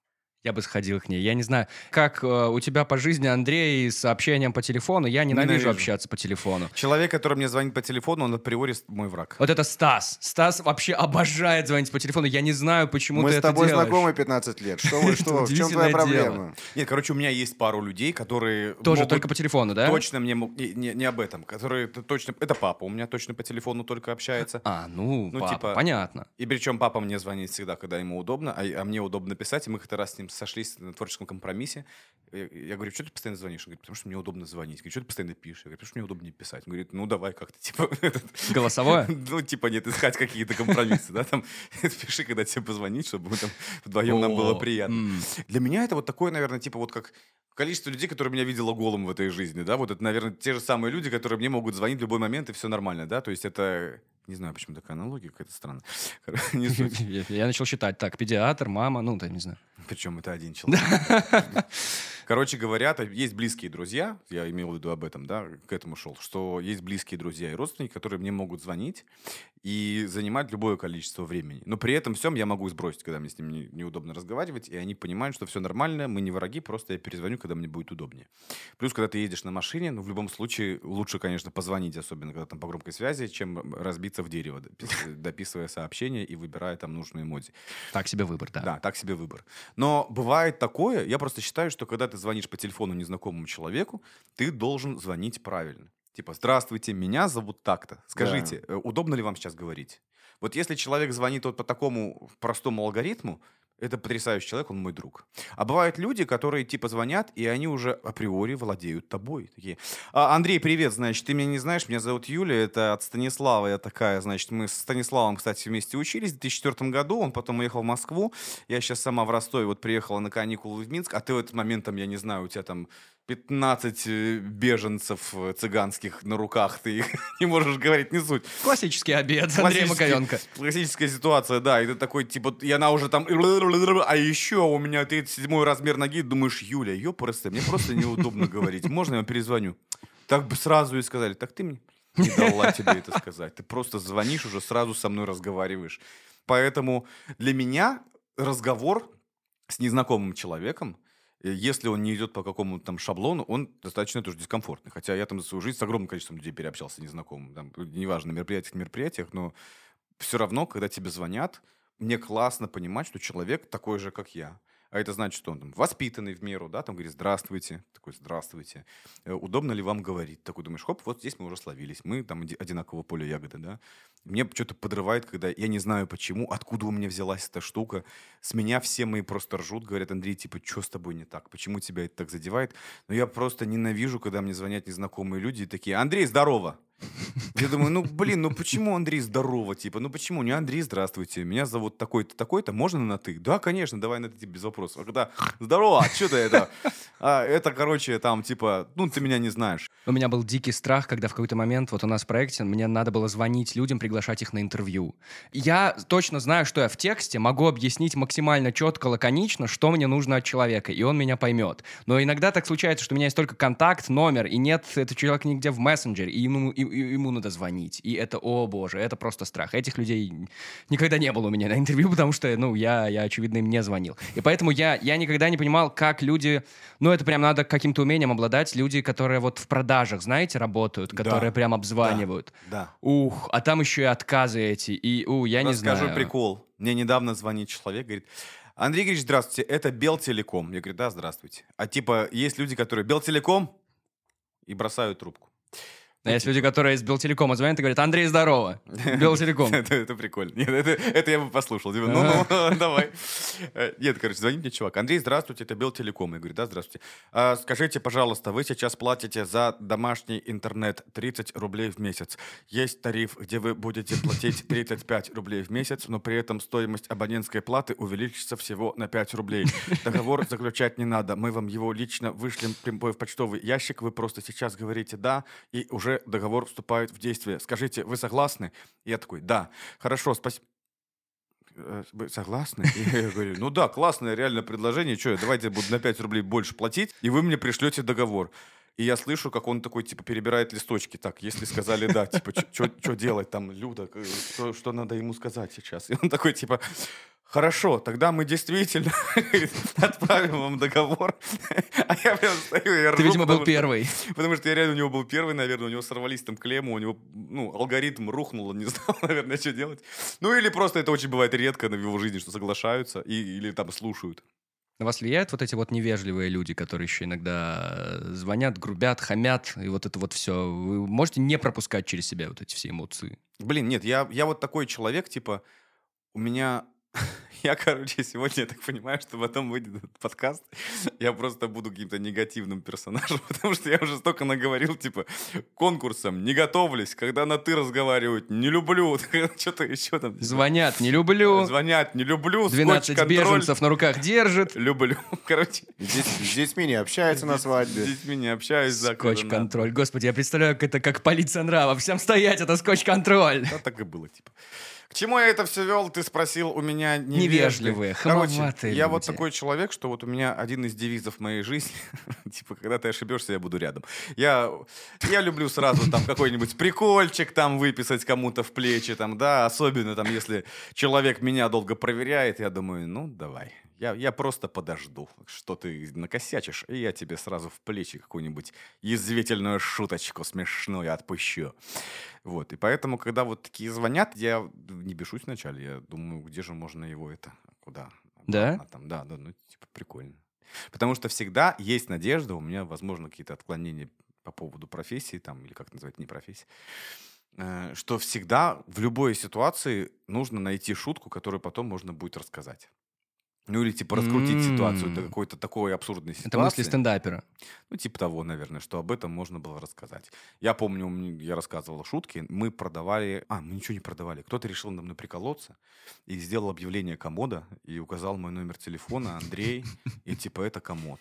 Я бы сходил к ней. Я не знаю, как э, у тебя по жизни, Андрей, с общением по телефону. Я ненавижу, ненавижу общаться по телефону. Человек, который мне звонит по телефону, он априори мой враг. Вот это Стас. Стас вообще обожает звонить по телефону. Я не знаю, почему Мы ты это делаешь. Мы с тобой знакомы 15 лет. Что вы, что? В чем твоя проблема? Нет, короче, у меня есть пару людей, которые... Тоже только по телефону, да? Точно мне... Не, не, не об этом. Которые точно... Это папа у меня точно по телефону только общается. А, ну, ну папа, типа... понятно. И причем папа мне звонит всегда, когда ему удобно, а, а мне удобно писать, и мы как-то раз с ним сошлись на творческом компромиссе. Я, я говорю, что ты постоянно звонишь? Он говорит, потому что мне удобно звонить. Я говорю, что ты постоянно пишешь? Я говорю, потому что мне удобнее писать. Он говорит, ну давай как-то, типа... Голосовое? ну, типа, нет, искать какие-то компромиссы, да, там, пиши, когда тебе позвонить, чтобы мы там вдвоем нам было приятно. Для меня это вот такое, наверное, типа вот как количество людей, которые меня видело голым в этой жизни, да, вот это, наверное, те же самые люди, которые мне могут звонить в любой момент, и все нормально, да, то есть это не знаю, почему такая аналогия какая-то странная. Я начал считать. Так, педиатр, мама, ну, да, не знаю. Причем это один человек. Короче говоря, есть близкие друзья, я имел в виду об этом, да, к этому шел, что есть близкие друзья и родственники, которые мне могут звонить и занимать любое количество времени. Но при этом всем я могу сбросить, когда мне с ними неудобно разговаривать, и они понимают, что все нормально, мы не враги, просто я перезвоню, когда мне будет удобнее. Плюс, когда ты едешь на машине, ну, в любом случае, лучше, конечно, позвонить, особенно когда там по громкой связи, чем разбиться в дерево, дописывая сообщение и выбирая там нужные эмодзи. Так себе выбор, да. Да, так себе выбор. Но бывает такое, я просто считаю, что когда ты звонишь по телефону незнакомому человеку, ты должен звонить правильно. Типа, здравствуйте, меня зовут так-то. Скажите, да. Э, удобно ли вам сейчас говорить? Вот если человек звонит вот по такому простому алгоритму, это потрясающий человек, он мой друг. А бывают люди, которые типа звонят, и они уже априори владеют тобой. Такие, а, Андрей, привет, значит, ты меня не знаешь, меня зовут Юля, это от Станислава, я такая, значит, мы с Станиславом, кстати, вместе учились в 2004 году, он потом уехал в Москву, я сейчас сама в Ростове вот приехала на каникулы в Минск, а ты в этот момент там, я не знаю, у тебя там 15 э, беженцев э, цыганских на руках, ты их не можешь говорить, не суть. Классический обед Андрея Маковенко. Классическая ситуация, да, и ты такой, типа, и она уже там, а еще у меня 37 размер ноги, думаешь, Юля, просто, мне просто неудобно говорить, можно я перезвоню? Так бы сразу и сказали, так ты мне не дала тебе это сказать, ты просто звонишь, уже сразу со мной разговариваешь. Поэтому для меня разговор с незнакомым человеком если он не идет по какому-то там шаблону, он достаточно тоже дискомфортный. Хотя я там за свою жизнь с огромным количеством людей переобщался незнакомым. Там, неважно, на мероприятиях, мероприятиях, но все равно, когда тебе звонят, мне классно понимать, что человек такой же, как я. А это значит, что он там воспитанный в меру, да, там говорит «здравствуйте», такой «здравствуйте». Э, удобно ли вам говорить? Такой думаешь, хоп, вот здесь мы уже словились, мы там одинакового поля ягоды, да. Мне что-то подрывает, когда я не знаю почему, откуда у меня взялась эта штука. С меня все мои просто ржут, говорят, Андрей, типа, что с тобой не так? Почему тебя это так задевает? Но я просто ненавижу, когда мне звонят незнакомые люди и такие, Андрей, здорово! Я думаю, ну, блин, ну почему Андрей здорово, типа, ну почему? Не Андрей, здравствуйте, меня зовут такой-то, такой-то, можно на ты? Да, конечно, давай на ты, типа, без вопросов. А когда, здорово, а что ты это? А, это, короче, там, типа, ну, ты меня не знаешь. У меня был дикий страх, когда в какой-то момент, вот у нас в проекте, мне надо было звонить людям, приглашать их на интервью. Я точно знаю, что я в тексте могу объяснить максимально четко, лаконично, что мне нужно от человека, и он меня поймет. Но иногда так случается, что у меня есть только контакт, номер, и нет этого человека нигде в мессенджере, и ему, и, ему надо звонить. И это, о боже, это просто страх. Этих людей никогда не было у меня на интервью, потому что, ну, я, я очевидно, им не звонил. И поэтому я, я никогда не понимал, как люди... Ну, это прям надо каким-то умением обладать. Люди, которые вот в продажах, знаете, работают, которые Да. прям обзванивают. Да. Ух, а там еще и отказы эти. И, у, я не Расскажу знаю. прикол. Мне недавно звонит человек, говорит, Андрей Григорьевич, здравствуйте, это Белтелеком. Я говорю, да, здравствуйте. А типа есть люди, которые Белтелеком и бросают трубку. А есть люди, которые из Белтелекома звонят и говорят, Андрей, здорово. Белтелеком. Это, прикольно. Это, я бы послушал. Типа, ну, ну, давай. Э, Нет, короче, звонит мне чувак. Андрей, здравствуйте, это Белтелеком. Я говорю, да, здравствуйте. А, скажите, пожалуйста, вы сейчас платите за домашний интернет 30 рублей в месяц. Есть тариф, где вы будете платить 35 рублей в месяц, но при этом стоимость абонентской платы увеличится всего на 5 рублей. Договор заключать не надо. Мы вам его лично вышлем прямой в почтовый ящик. Вы просто сейчас говорите «да», и уже договор вступает в действие. Скажите, вы согласны? Я такой, да. Хорошо, спасибо. Э, Вы согласны? Я говорю, ну да, классное реально предложение. Что, давайте буду на 5 рублей больше платить, и вы мне пришлете договор. И я слышу, как он такой, типа, перебирает листочки. Так, если сказали да, типа, что делать там, Люда, э, что, что надо ему сказать сейчас? И он такой, типа, хорошо, тогда мы действительно отправим вам договор. А я прям стою, Ты, ржу, видимо, был потому первый. Потому что я реально у него был первый, наверное, у него сорвались там клеммы, у него, ну, алгоритм рухнул, он не знал, наверное, что делать. Ну, или просто это очень бывает редко в его жизни, что соглашаются и, или там слушают. На вас влияют вот эти вот невежливые люди, которые еще иногда э, звонят, грубят, хамят, и вот это вот все. Вы можете не пропускать через себя вот эти все эмоции? Блин, нет, я, я вот такой человек, типа, у меня... Я, короче, сегодня, я так понимаю, что потом выйдет этот подкаст, я просто буду каким-то негативным персонажем, потому что я уже столько наговорил, типа, конкурсом, не готовлюсь, когда на «ты» разговаривают, не люблю, что-то еще там. Звонят, не люблю. Звонят, не люблю, 12 скотч-контроль, беженцев на руках держит. люблю. Короче, Здесь, с детьми не общаются на с свадьбе. детьми не общаюсь. Скотч-контроль. Господи, я представляю, как это как полиция нрава. Всем стоять, это скотч-контроль. Да, так и было, типа. К чему я это все вел? Ты спросил у меня Невежливые, невежливые. Короче, я вот такой человек, что вот у меня один из девизов моей жизни, типа, когда ты ошибешься, я буду рядом. Я, я люблю сразу там какой-нибудь прикольчик там выписать кому-то в плечи, там, да, особенно там, если человек меня долго проверяет, я думаю, ну, давай. Я, я просто подожду, что ты накосячишь, и я тебе сразу в плечи какую-нибудь язвительную шуточку смешную отпущу. Вот, и поэтому, когда вот такие звонят, я не бешусь вначале, я думаю, где же можно его это, куда? Да? Обратно там, да, да, ну, типа, прикольно. Потому что всегда есть надежда, у меня, возможно, какие-то отклонения по поводу профессии, там, или как называть, не профессии, э, что всегда в любой ситуации нужно найти шутку, которую потом можно будет рассказать. Ну или типа раскрутить ситуацию до какой-то такой абсурдной ситуации. Это мысли стендапера. Ну, типа того, наверное, что об этом можно было рассказать. Я помню, я рассказывал шутки, мы продавали... А, мы ничего не продавали. Кто-то решил на мной приколоться и сделал объявление комода и указал мой номер телефона, Андрей, и типа это комод.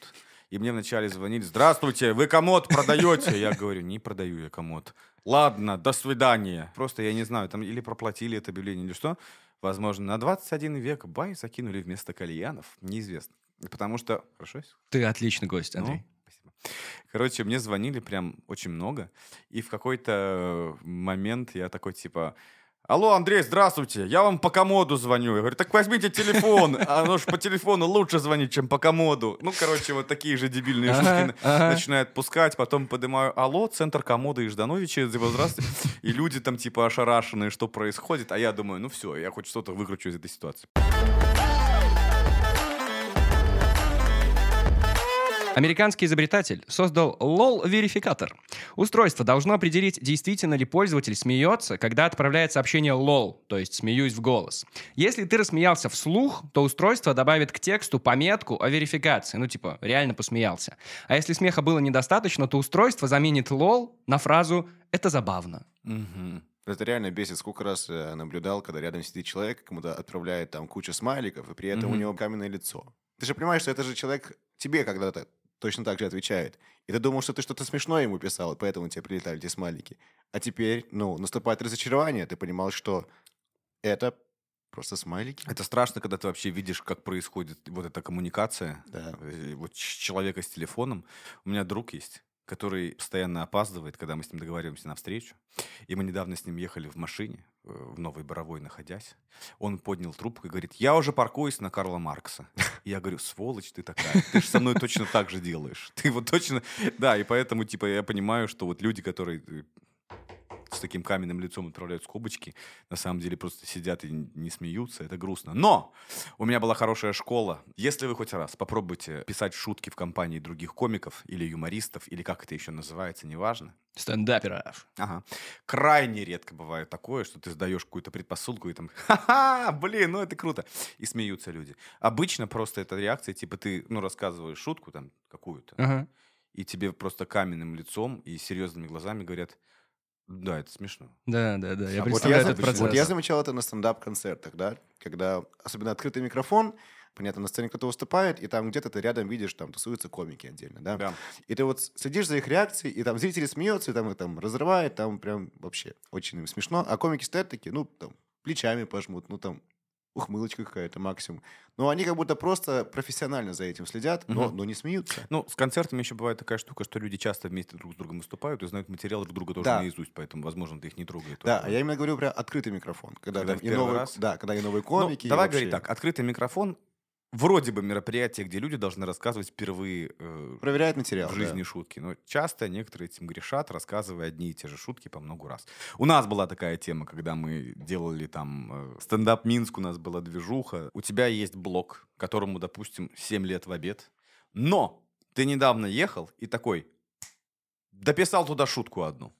И мне вначале звонили, здравствуйте, вы комод продаете? Я говорю, не продаю я комод. Ладно, до свидания. Просто я не знаю, там или проплатили это объявление, или что. Возможно, на 21 век бай закинули вместо кальянов. Неизвестно. Потому что... Хорошо? Ты отличный гость, Ну, Андрей. спасибо. Короче, мне звонили прям очень много. И в какой-то момент я такой, типа... Алло, Андрей, здравствуйте, я вам по комоду звоню. Я говорю, так возьмите телефон, а оно ж по телефону лучше звонить, чем по комоду. Ну, короче, вот такие же дебильные шутки начинают пускать, потом поднимаю, алло, центр комода и Ждановича, типа, здравствуйте. И люди там, типа, ошарашенные, что происходит, а я думаю, ну все, я хоть что-то выкручу из этой ситуации. Американский изобретатель создал LOL-верификатор. Устройство должно определить, действительно ли пользователь смеется, когда отправляет сообщение LOL, то есть «смеюсь в голос». Если ты рассмеялся вслух, то устройство добавит к тексту пометку о верификации, ну типа «реально посмеялся». А если смеха было недостаточно, то устройство заменит LOL на фразу «это забавно». Мгм. Это реально бесит. Сколько раз наблюдал, когда рядом сидит человек, кому-то отправляет там кучу смайликов, и при этом у Мгм. него каменное лицо. Ты же понимаешь, что это же человек тебе когда-то точно так же отвечает. И ты думал, что ты что-то смешное ему писал, поэтому тебе прилетали эти смайлики. А теперь, ну, наступает разочарование. Ты понимал, что это просто смайлики. Это страшно, когда ты вообще видишь, как происходит вот эта коммуникация Да. э, вот человека с телефоном. У меня друг есть, который постоянно опаздывает, когда мы с ним договариваемся на встречу. И мы недавно с ним ехали в машине, э, в Новой Боровой находясь. Он поднял трубку и говорит, я уже паркуюсь на Карла Маркса. Я говорю, сволочь ты такая, ты же со мной точно так же делаешь. Ты вот точно... Да, и поэтому, типа, я понимаю, что вот люди, которые э, таким каменным лицом отправляют скобочки, на самом деле просто сидят и не смеются, это грустно. Но у меня была хорошая школа. Если вы хоть раз попробуйте писать шутки в компании других комиков или юмористов, или как это еще называется, неважно. Стендаперов. Ага. Крайне редко бывает такое, что ты сдаешь какую-то предпосылку и там, ха-ха, блин, ну это круто. И смеются люди. Обычно просто это реакция, типа ты, ну, рассказываешь шутку там какую-то, Ага. и тебе просто каменным лицом и серьезными глазами говорят, да, это смешно. Да, да, да. Я А вот представляю я, этот за- процесс. вот я замечал это на стендап-концертах, да, когда особенно открытый микрофон, понятно, на сцене кто-то выступает, и там где-то ты рядом видишь, там тусуются комики отдельно, да. Да. И ты вот следишь за их реакцией, и там зрители смеются, и там их там разрывает, там прям вообще очень им смешно. А комики стоят такие, ну, там, плечами пожмут, ну, там, ухмылочка какая-то максимум. Но они как будто просто профессионально за этим следят, но, Мгм. но не смеются. Ну, с концертами еще бывает такая штука, что люди часто вместе друг с другом выступают и знают материал друг друга тоже Да. наизусть, поэтому, возможно, ты их не трогает. Да, а я именно говорю про открытый микрофон. Когда, Когда там и новые, раз? Да, когда и новые Ну, комики. и давай вообще говорить так, открытый микрофон вроде бы мероприятие, где люди должны рассказывать впервые э, Проверяет материал. в да. жизни шутки. Но часто некоторые этим грешат, рассказывая одни и те же шутки по много раз. У нас была такая тема, когда мы делали там э, стендап Минск, у нас была движуха. У тебя есть блог, которому, допустим, 7 лет в обед. Но ты недавно ехал и такой, дописал туда шутку одну.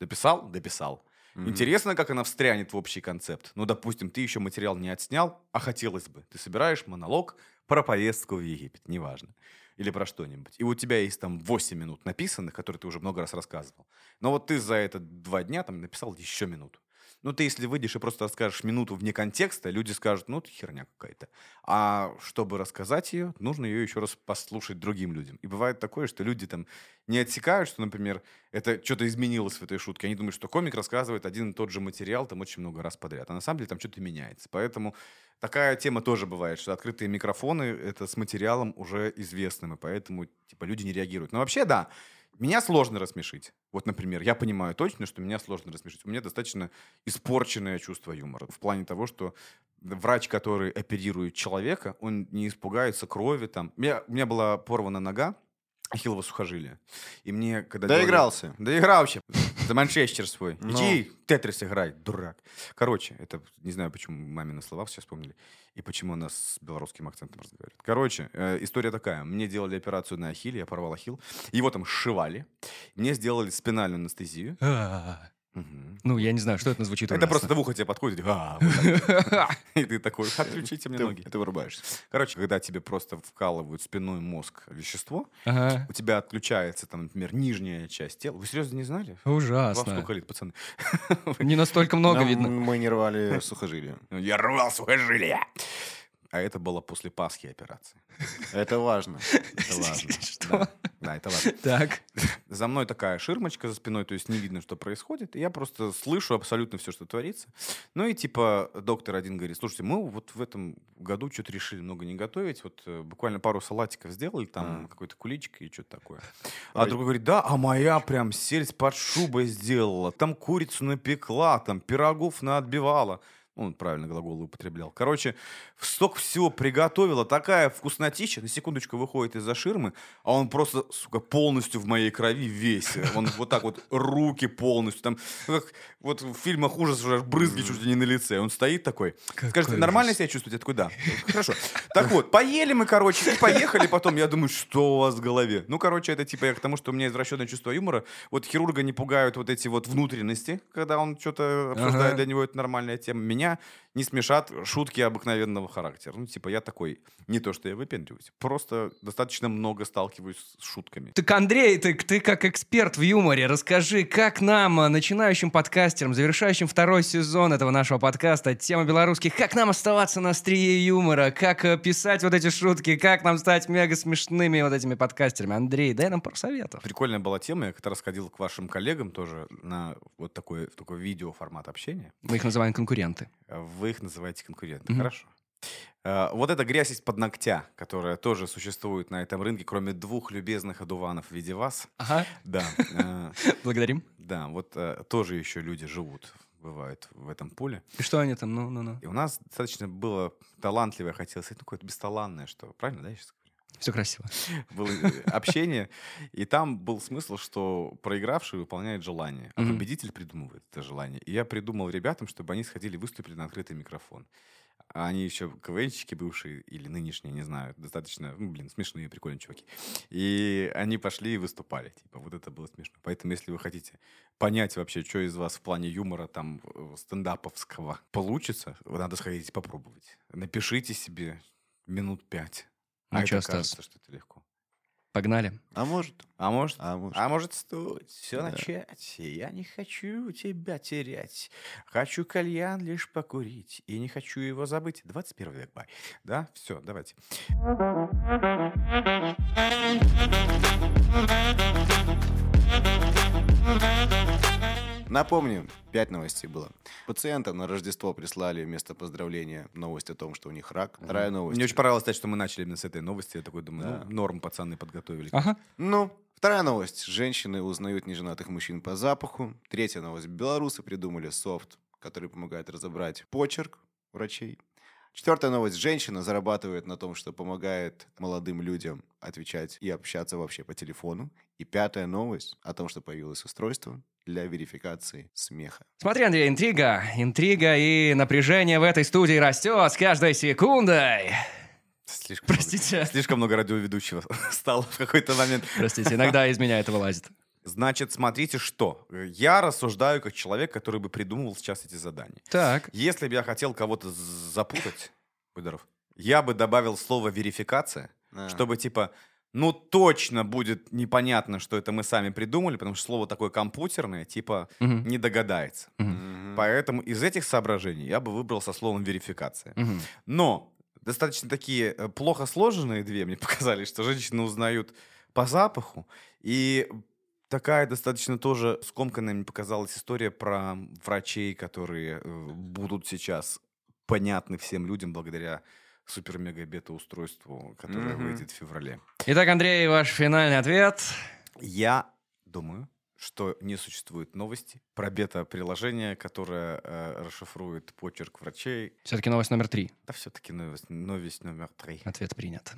Дописал? Дописал. Мгм. Интересно, как она встрянет в общий концепт. Ну, допустим, ты еще материал не отснял, а хотелось бы. Ты собираешь монолог про поездку в Египет, неважно. Или про что-нибудь. И у тебя есть там 8 минут написанных, которые ты уже много раз рассказывал. Но вот ты за это два дня там написал еще минуту. Ну, ты если выйдешь и просто расскажешь минуту вне контекста, люди скажут, ну, это херня какая-то. А чтобы рассказать ее, нужно ее еще раз послушать другим людям. И бывает такое, что люди там не отсекают, что, например, это что-то изменилось в этой шутке. Они думают, что комик рассказывает один и тот же материал там очень много раз подряд. А на самом деле там что-то меняется. Поэтому такая тема тоже бывает, что открытые микрофоны — это с материалом уже известным, и поэтому типа люди не реагируют. Но вообще, да, меня сложно рассмешить. Вот, например, я понимаю точно, что меня сложно рассмешить. У меня достаточно испорченное чувство юмора. В плане того, что врач, который оперирует человека, он не испугается крови. Там. У, меня, у меня была порвана нога, ахиллово сухожилие. И мне, когда... Доигрался. Доиграл вообще. За Манчестер свой. Ну. Иди Тетрис играй, дурак. Короче, это не знаю, почему мамины слова сейчас вспомнили. И почему она с белорусским акцентом разговаривает. Короче, э, история такая. Мне делали операцию на ахилле, я порвал ахилл. Его там сшивали. Мне сделали спинальную анестезию. А. Ну, я не знаю, что это звучит Это ужасно. просто в ухо тебе подходит. «А, вот так». И ты такой, отключите мне ноги. ты вырубаешься. Короче, когда тебе просто вкалывают в спинной мозг вещество, у тебя отключается, там, например, нижняя часть тела. Вы серьезно не знали? Вам Ужасно. сколько лет, пацаны? Не настолько много видно. Мы не рвали сухожилия. Я рвал сухожилия. А это было после Пасхи операции. Это важно. Это важно. Что? Да, это важно. Так. За мной такая ширмочка за спиной, то есть не видно, что происходит. И я просто слышу абсолютно все, что творится. Ну и типа доктор один говорит, слушайте, мы вот в этом году что-то решили много не готовить. Вот э, буквально пару салатиков сделали, там какой-то куличик и что-то такое. А Ой. другой говорит, да, а моя прям сельдь под шубой сделала. Там курицу напекла, там пирогов наотбивала. Он правильно глаголы употреблял. Короче, столько всего приготовила, такая вкуснотища, на секундочку выходит из-за ширмы, а он просто, сука, полностью в моей крови весь. Он вот так вот, руки полностью, там, как вот в фильмах ужас уже брызги чуть ли не на лице. Он стоит такой, скажет, нормально себя чувствуете? Я такой, да. Хорошо. Так вот, поели мы, короче, и поехали потом. Я думаю, что у вас в голове? Ну, короче, это типа я к тому, что у меня извращенное чувство юмора. Вот хирурга не пугают вот эти вот внутренности, когда он что-то обсуждает, Ага. для него это нормальная тема. Меня не смешат шутки обыкновенного характера. Ну, типа, я такой, не то, что я выпендриваюсь, просто достаточно много сталкиваюсь с шутками. Так, Андрей, ты, ты как эксперт в юморе, расскажи, как нам, э, начинающим подкастерам, завершающим второй сезон этого нашего подкаста «Тема белорусских», как нам оставаться на острие юмора, как э, писать вот эти шутки, как нам стать мега смешными вот этими подкастерами. Андрей, дай нам пару советов. Прикольная была тема, я как-то расходил к вашим коллегам тоже на вот такой, такой видеоформат общения. Мы их называем конкуренты. Вы их называете конкуренты. Мгм. Хорошо. Э, Вот эта грязь из-под ногтя, которая тоже существует на этом рынке, кроме двух любезных одуванов в виде вас. Ага, Да, э, благодарим. да, вот э, тоже еще люди живут, бывают в этом поле. И что они там? Ну, ну, ну. И у нас достаточно было талантливое, хотелось сказать, ну, какое-то бесталанное, что, правильно, да, я сейчас? Все красиво. Было э, общение, и там был смысл, что проигравший выполняет желание, а победитель придумывает это желание. И я придумал ребятам, чтобы они сходили, выступили на открытый микрофон. А они еще КВНщики бывшие или нынешние, не знаю, достаточно, ну, блин, смешные, прикольные чуваки. И они пошли и выступали. Типа, вот это было смешно. Поэтому, если вы хотите понять вообще, что из вас в плане юмора там э, стендаповского получится, надо сходить и попробовать. Напишите себе минут пять. Ну а чё, это Стас? кажется, что это легко. Погнали. А может, А может, а может. а может стоит все Да. начать. Я не хочу тебя терять. Хочу кальян лишь покурить. И не хочу его забыть. 21 век, бай. Да? Все, давайте. Напомню, пять новостей было. Пациентам на Рождество прислали вместо поздравления новость о том, что у них рак. Вторая новость. Мне очень понравилось, что мы начали именно с этой новости. Я такой думаю, Да. ну, норм, пацаны подготовили. Ага. Ну, вторая новость. Женщины узнают неженатых мужчин по запаху. Третья новость. Белорусы придумали софт, который помогает разобрать почерк врачей. Четвертая новость. Женщина зарабатывает на том, что помогает молодым людям отвечать и общаться вообще по телефону. И пятая новость о том, что появилось устройство для верификации смеха. Смотри, Андрей, интрига. Интрига и напряжение в этой студии растет с каждой секундой. Слишком Простите. Много, слишком много радиоведущего стало в какой-то момент. Простите, иногда из меня это вылазит. Значит, смотрите, что. Я рассуждаю как человек, который бы придумывал сейчас эти задания. Так. Если бы я хотел кого-то запутать, будь здоров, я бы добавил слово верификация, А. чтобы типа, ну точно будет непонятно, что это мы сами придумали, потому что слово такое компьютерное, типа Мгм. не догадается. Мгм. Поэтому из этих соображений я бы выбрал со словом верификация. Мгм. Но достаточно такие э, плохо сложенные две мне показали, что женщины узнают по запаху. И такая достаточно тоже скомканная мне показалась история про врачей, которые э, будут сейчас понятны всем людям благодаря супер-мега-бета-устройству, которое Мгм. выйдет в феврале. Итак, Андрей, ваш финальный ответ. Я думаю, что не существует новости про бета-приложение, которое э, расшифрует почерк врачей. Все-таки новость номер три. Да все-таки новость, новость номер три. Ответ принят.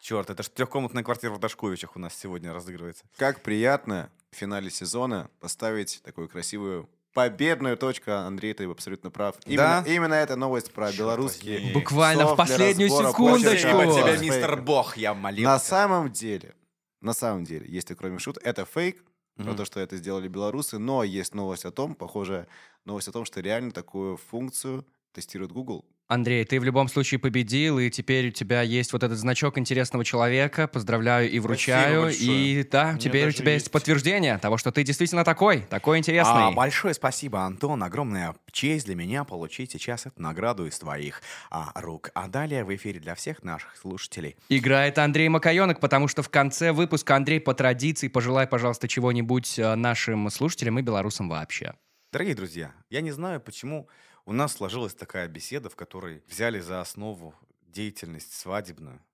Черт, это же трехкомнатная квартира в Дашковичах у нас сегодня разыгрывается. Как приятно в финале сезона поставить такую красивую победную точку. Андрей, ты абсолютно прав. Именно, Да? именно эта новость про Черт белорусские возьми. Буквально в последнюю секундочку. Фейк. мистер Бог, я молился. На самом деле, на самом деле, если кроме шут, это фейк, про Мгм. то, что это сделали белорусы, но есть новость о том, похожая новость о том, что реально такую функцию тестирует Google. Андрей, ты в любом случае победил, и теперь у тебя есть вот этот значок интересного человека. Поздравляю и вручаю. И да, меня теперь у тебя есть подтверждение того, что ты действительно такой, такой интересный. А, большое спасибо, Антон. Огромная честь для меня получить сейчас эту награду из твоих а, рук. А далее в эфире для всех наших слушателей. Играет Андрей Макаенок, потому что в конце выпуска, Андрей, по традиции, пожелай, пожалуйста, чего-нибудь э, нашим слушателям и белорусам вообще. Дорогие друзья, я не знаю, почему у нас сложилась такая беседа, в которой взяли за основу деятельность свадебную.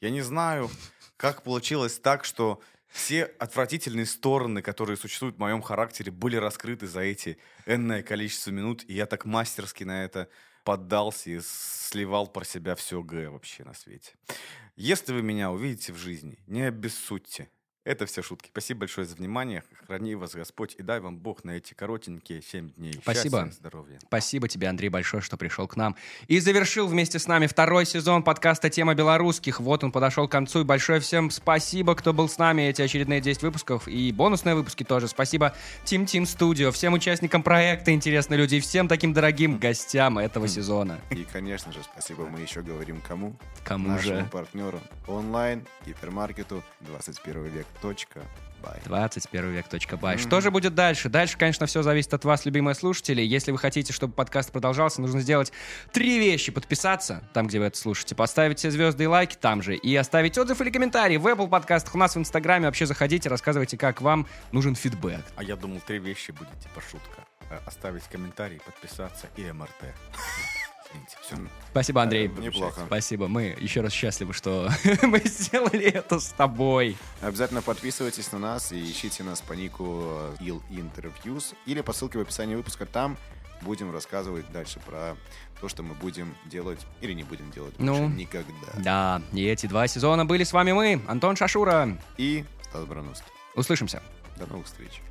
Я не знаю, как получилось так, что Все отвратительные стороны, которые существуют в моем характере, были раскрыты за эти энное количество минут, и я так мастерски на это поддался и сливал про себя все Г вообще на свете. Если вы меня увидите в жизни, не обессудьте. Это все шутки. Спасибо большое за внимание. Храни вас Господь и дай вам Бог на эти коротенькие 7 дней. Спасибо. Счастья, здоровья. Спасибо тебе, Андрей, большое, что пришел к нам. И завершил вместе с нами второй сезон подкаста «Тема белорусских». Вот он подошел к концу. И большое всем спасибо, кто был с нами эти очередные 10 выпусков. И бонусные выпуски тоже. Спасибо Team Team Studio, всем участникам проекта «Интересные люди» и всем таким дорогим гостям этого сезона. И, конечно же, спасибо мы еще говорим кому? Кому Нашему же? партнеру онлайн, гипермаркету 21 век. Бай. 21 век.бай. Что же будет дальше? Дальше, конечно, все зависит от вас, любимые слушатели. Если вы хотите, чтобы подкаст продолжался, нужно сделать три вещи. Подписаться, там, где вы это слушаете, поставить все звезды и лайки там же, и оставить отзыв или комментарий в Apple подкастах, у нас в Инстаграме. Вообще заходите, рассказывайте, как вам нужен фидбэк. А я думал, три вещи будет, типа шутка. Э, Оставить комментарий, подписаться и МРТ. Все. Спасибо, Андрей. Неплохо. Спасибо. Мы еще раз счастливы, что мы сделали это с тобой. Обязательно подписывайтесь на нас и ищите нас по нику Il Interviews или по ссылке в описании выпуска. Там будем рассказывать дальше про то, что мы будем делать или не будем делать Ну. больше никогда. Да, и эти два сезона были с вами мы, Антон Шашура. И Стас Барановский. Услышимся. До новых встреч.